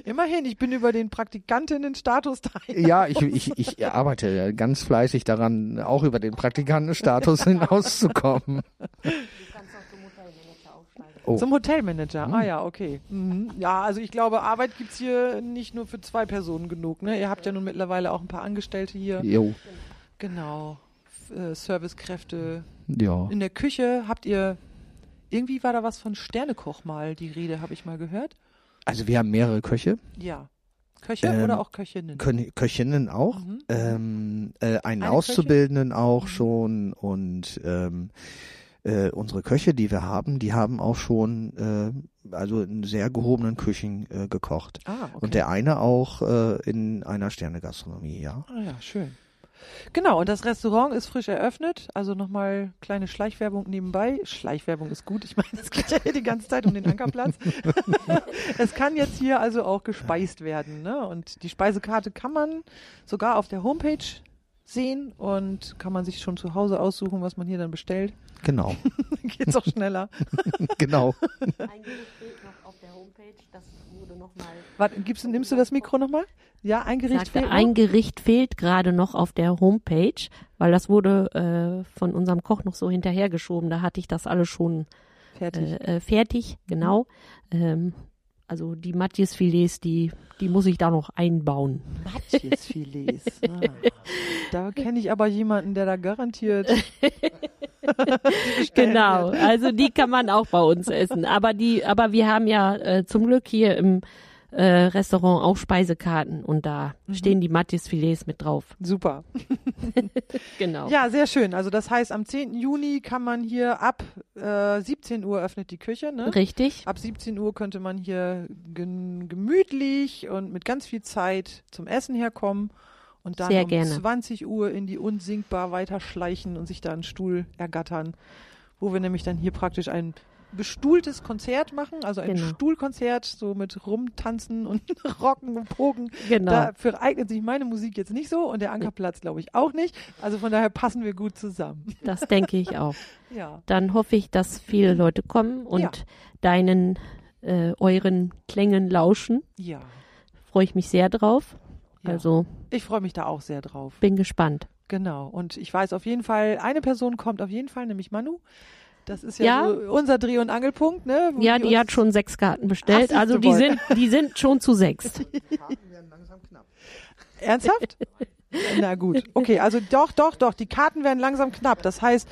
Speaker 1: Immerhin, ich bin über den Praktikantinnenstatus da.
Speaker 3: Ja, ich, ich, ich arbeite ganz fleißig daran, auch über den Praktikantenstatus <laughs> hinauszukommen. Oh.
Speaker 1: Zum Hotelmanager.
Speaker 3: Hm.
Speaker 1: Ah ja, okay. Mhm. Ja, also ich glaube, Arbeit gibt's hier nicht nur für zwei Personen genug. Ne? Ihr habt ja nun mittlerweile auch ein paar Angestellte hier.
Speaker 3: Jo,
Speaker 1: Genau. Äh, Servicekräfte.
Speaker 3: ja.
Speaker 1: In der Küche habt ihr. Irgendwie war da was von Sternekoch mal, die Rede, habe ich mal gehört.
Speaker 3: Also wir haben mehrere Köche,
Speaker 1: Ja. Köche
Speaker 3: Ähm,
Speaker 1: oder auch Köchinnen?
Speaker 3: Kö Köchinnen auch,
Speaker 1: Mhm.
Speaker 3: ähm, äh, einen
Speaker 1: Eine
Speaker 3: Auszubildenden auch
Speaker 1: Mhm.
Speaker 3: schon und ähm, äh, unsere Köche, die wir haben, die haben auch schon äh, also in sehr gehobenen Küchen äh, gekocht.
Speaker 1: Ah, okay.
Speaker 3: Und der eine auch äh, in einer Sternegastronomie, ja.
Speaker 1: Ah ja, schön. Genau, und das Restaurant ist frisch eröffnet. Also nochmal kleine Schleichwerbung nebenbei. Schleichwerbung ist gut. Ich meine, es geht ja hier die ganze Zeit um den Ankerplatz. <laughs> es kann jetzt hier also auch gespeist werden. Ne? Und die Speisekarte kann man sogar auf der Homepage sehen und kann man sich schon zu Hause aussuchen, was man hier dann bestellt.
Speaker 3: Genau,
Speaker 1: Dann <laughs> geht's auch schneller. <laughs>
Speaker 3: genau.
Speaker 2: Eingerichtet noch auf der Homepage, das wurde nochmal.
Speaker 1: Warte, gibst, du- nimmst du das Mikro nochmal? Ja, ein Gericht
Speaker 2: Sagte,
Speaker 1: fehlt noch?
Speaker 2: ein Gericht fehlt gerade noch auf der Homepage, weil das wurde äh, von unserem Koch noch so hinterhergeschoben. Da hatte ich das alles schon
Speaker 1: Fertig.
Speaker 2: äh, äh, fertig, genau. Ähm, also die Matjes-Filets, die, die muss ich da noch einbauen.
Speaker 1: Matjesfilets. <laughs> Ah. Da kenne ich aber jemanden, der da garantiert. <laughs>
Speaker 2: Genau, also die kann man auch bei uns essen. Aber die, aber wir haben ja äh, zum Glück hier im äh, Restaurant auch Speisekarten und da
Speaker 1: Mhm.
Speaker 2: stehen die Matjes-Filets mit drauf. <laughs>
Speaker 1: Super.
Speaker 2: Genau.
Speaker 1: Ja, sehr schön. Also das heißt, am 10. Juni kann man hier ab äh, 17 Uhr öffnet die Küche. Ne?
Speaker 2: Richtig.
Speaker 1: Ab 17 Uhr könnte man hier gemütlich und mit ganz viel Zeit zum Essen herkommen und dann
Speaker 2: Sehr
Speaker 1: um
Speaker 2: gerne.
Speaker 1: 20 Uhr in die unsinkbar weiterschleichen und sich da einen Stuhl ergattern, wo wir nämlich dann hier praktisch ein bestuhltes Konzert machen, also ein
Speaker 2: Genau.
Speaker 1: Stuhlkonzert, so mit Rumtanzen und <laughs> Rocken und Pogen.
Speaker 2: Genau.
Speaker 1: Dafür eignet sich meine Musik jetzt nicht so und der Ankerplatz glaube ich auch nicht. Also von daher passen wir gut zusammen. <laughs>
Speaker 2: Das denke ich auch.
Speaker 1: Ja.
Speaker 2: Dann hoffe ich, dass viele Leute kommen und
Speaker 1: Ja.
Speaker 2: deinen, äh, euren Klängen lauschen.
Speaker 1: Ja.
Speaker 2: Freue ich mich sehr drauf.
Speaker 1: ja.
Speaker 2: Also
Speaker 1: ich freue mich da auch sehr drauf.
Speaker 2: bin gespannt.
Speaker 1: Genau. Und ich weiß auf jeden Fall, eine Person kommt auf jeden Fall, nämlich Manu. Das ist ja,
Speaker 2: Ja.
Speaker 1: So unser Dreh- und Angelpunkt, ne? Wo
Speaker 2: Ja, die
Speaker 1: uns-
Speaker 2: hat schon sechs Karten bestellt.
Speaker 1: Ach,
Speaker 2: also die
Speaker 1: wohl.
Speaker 2: sind, die sind schon zu sechs.
Speaker 1: Ernsthaft? <laughs> Na gut. Okay, also doch, doch, doch. Die Karten werden langsam knapp. Das heißt,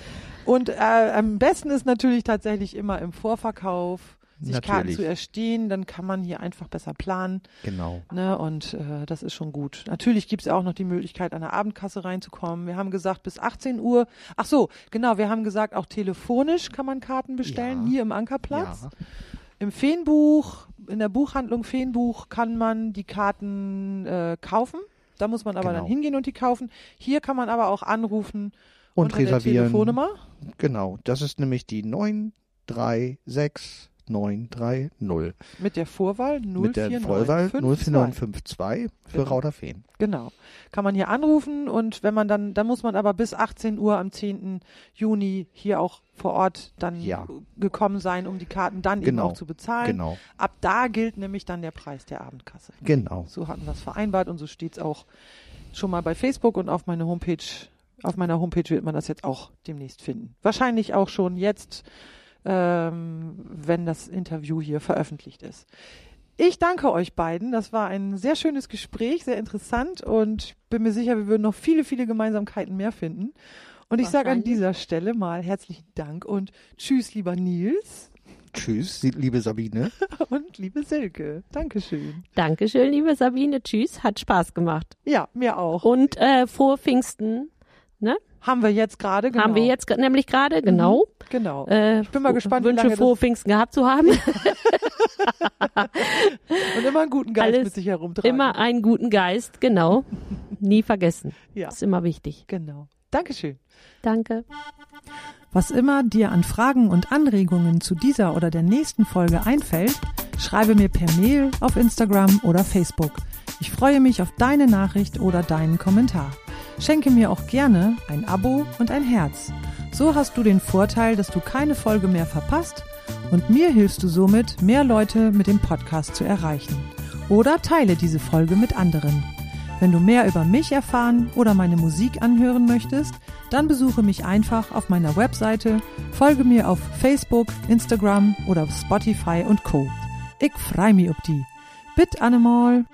Speaker 1: und äh, am besten ist natürlich tatsächlich immer im Vorverkauf sich Karten
Speaker 3: Natürlich.
Speaker 1: zu erstehen. Dann kann man hier einfach besser planen.
Speaker 3: Genau.
Speaker 1: Ne, und äh, das ist schon gut. Natürlich gibt es auch noch die Möglichkeit, an der Abendkasse reinzukommen. Wir haben gesagt, bis 18 Uhr. Ach so, genau, wir haben gesagt, auch telefonisch kann man Karten bestellen,
Speaker 3: Ja.
Speaker 1: hier im Ankerplatz.
Speaker 3: Ja.
Speaker 1: Im Feenbuch, in der Buchhandlung Feenbuch kann man die Karten äh, kaufen. Da muss man aber
Speaker 3: Genau.
Speaker 1: dann hingehen und die kaufen. Hier kann man aber auch anrufen
Speaker 3: Und reservieren.
Speaker 1: Telefonnummer.
Speaker 3: Genau, das ist nämlich die 936930
Speaker 1: Mit der Vorwahl 04952.
Speaker 3: mit der Vollwahl 04952 für
Speaker 1: Genau.
Speaker 3: Rauterfeen.
Speaker 1: Genau. Kann man hier anrufen und wenn man dann, dann muss man aber bis 18 Uhr am 10. Juni hier auch vor Ort dann
Speaker 3: Ja.
Speaker 1: gekommen sein, um die Karten dann eben
Speaker 3: Genau.
Speaker 1: auch zu bezahlen.
Speaker 3: Genau,
Speaker 1: Ab da gilt nämlich dann der Preis der Abendkasse.
Speaker 3: genau.
Speaker 1: So hatten wir es vereinbart und so steht es auch schon mal bei Facebook und auf meine Homepage. Auf meiner Homepage wird man das jetzt auch demnächst finden. Wahrscheinlich auch schon jetzt, ähm, wenn das Interview hier veröffentlicht ist. Ich danke euch beiden. Das war ein sehr schönes Gespräch, sehr interessant und bin mir sicher, wir würden noch viele, viele Gemeinsamkeiten mehr finden. Und ich sage an dieser Stelle mal herzlichen Dank und tschüss, lieber Nils
Speaker 3: Tschüss, liebe Sabine. <laughs>
Speaker 1: und liebe Silke. Dankeschön.
Speaker 2: Dankeschön, liebe Sabine. Tschüss, hat Spaß gemacht.
Speaker 1: Ja, mir auch.
Speaker 2: Und äh, frohe Pfingsten
Speaker 1: Haben wir jetzt gerade, genau.
Speaker 2: haben wir jetzt ge- nämlich gerade, genau.
Speaker 1: Genau.
Speaker 2: Äh,
Speaker 1: Ich bin mal gespannt, wie
Speaker 2: Wünsche
Speaker 1: lange
Speaker 2: frohe Pfingsten gehabt zu haben. <laughs>
Speaker 1: Und immer einen guten Geist
Speaker 2: Alles
Speaker 1: mit sich herumtragen.
Speaker 2: immer einen guten Geist, genau. <laughs> Nie vergessen.
Speaker 1: Ja,
Speaker 2: Ist immer wichtig.
Speaker 1: genau. Dankeschön.
Speaker 2: Danke.
Speaker 1: Was immer dir an Fragen und Anregungen zu dieser oder der nächsten Folge einfällt, schreibe mir per Mail auf Instagram oder Facebook. Ich freue mich auf deine Nachricht oder deinen Kommentar. Schenke mir auch gerne ein Abo und ein Herz. So hast du den Vorteil, dass du keine Folge mehr verpasst und mir hilfst du somit, mehr Leute mit dem Podcast zu erreichen. Oder teile diese Folge mit anderen. Wenn du mehr über mich erfahren oder meine Musik anhören möchtest, dann besuche mich einfach auf meiner Webseite, folge mir auf Facebook, Instagram oder auf Spotify und Co. Ich freu mich ob die. Bitte Annemal.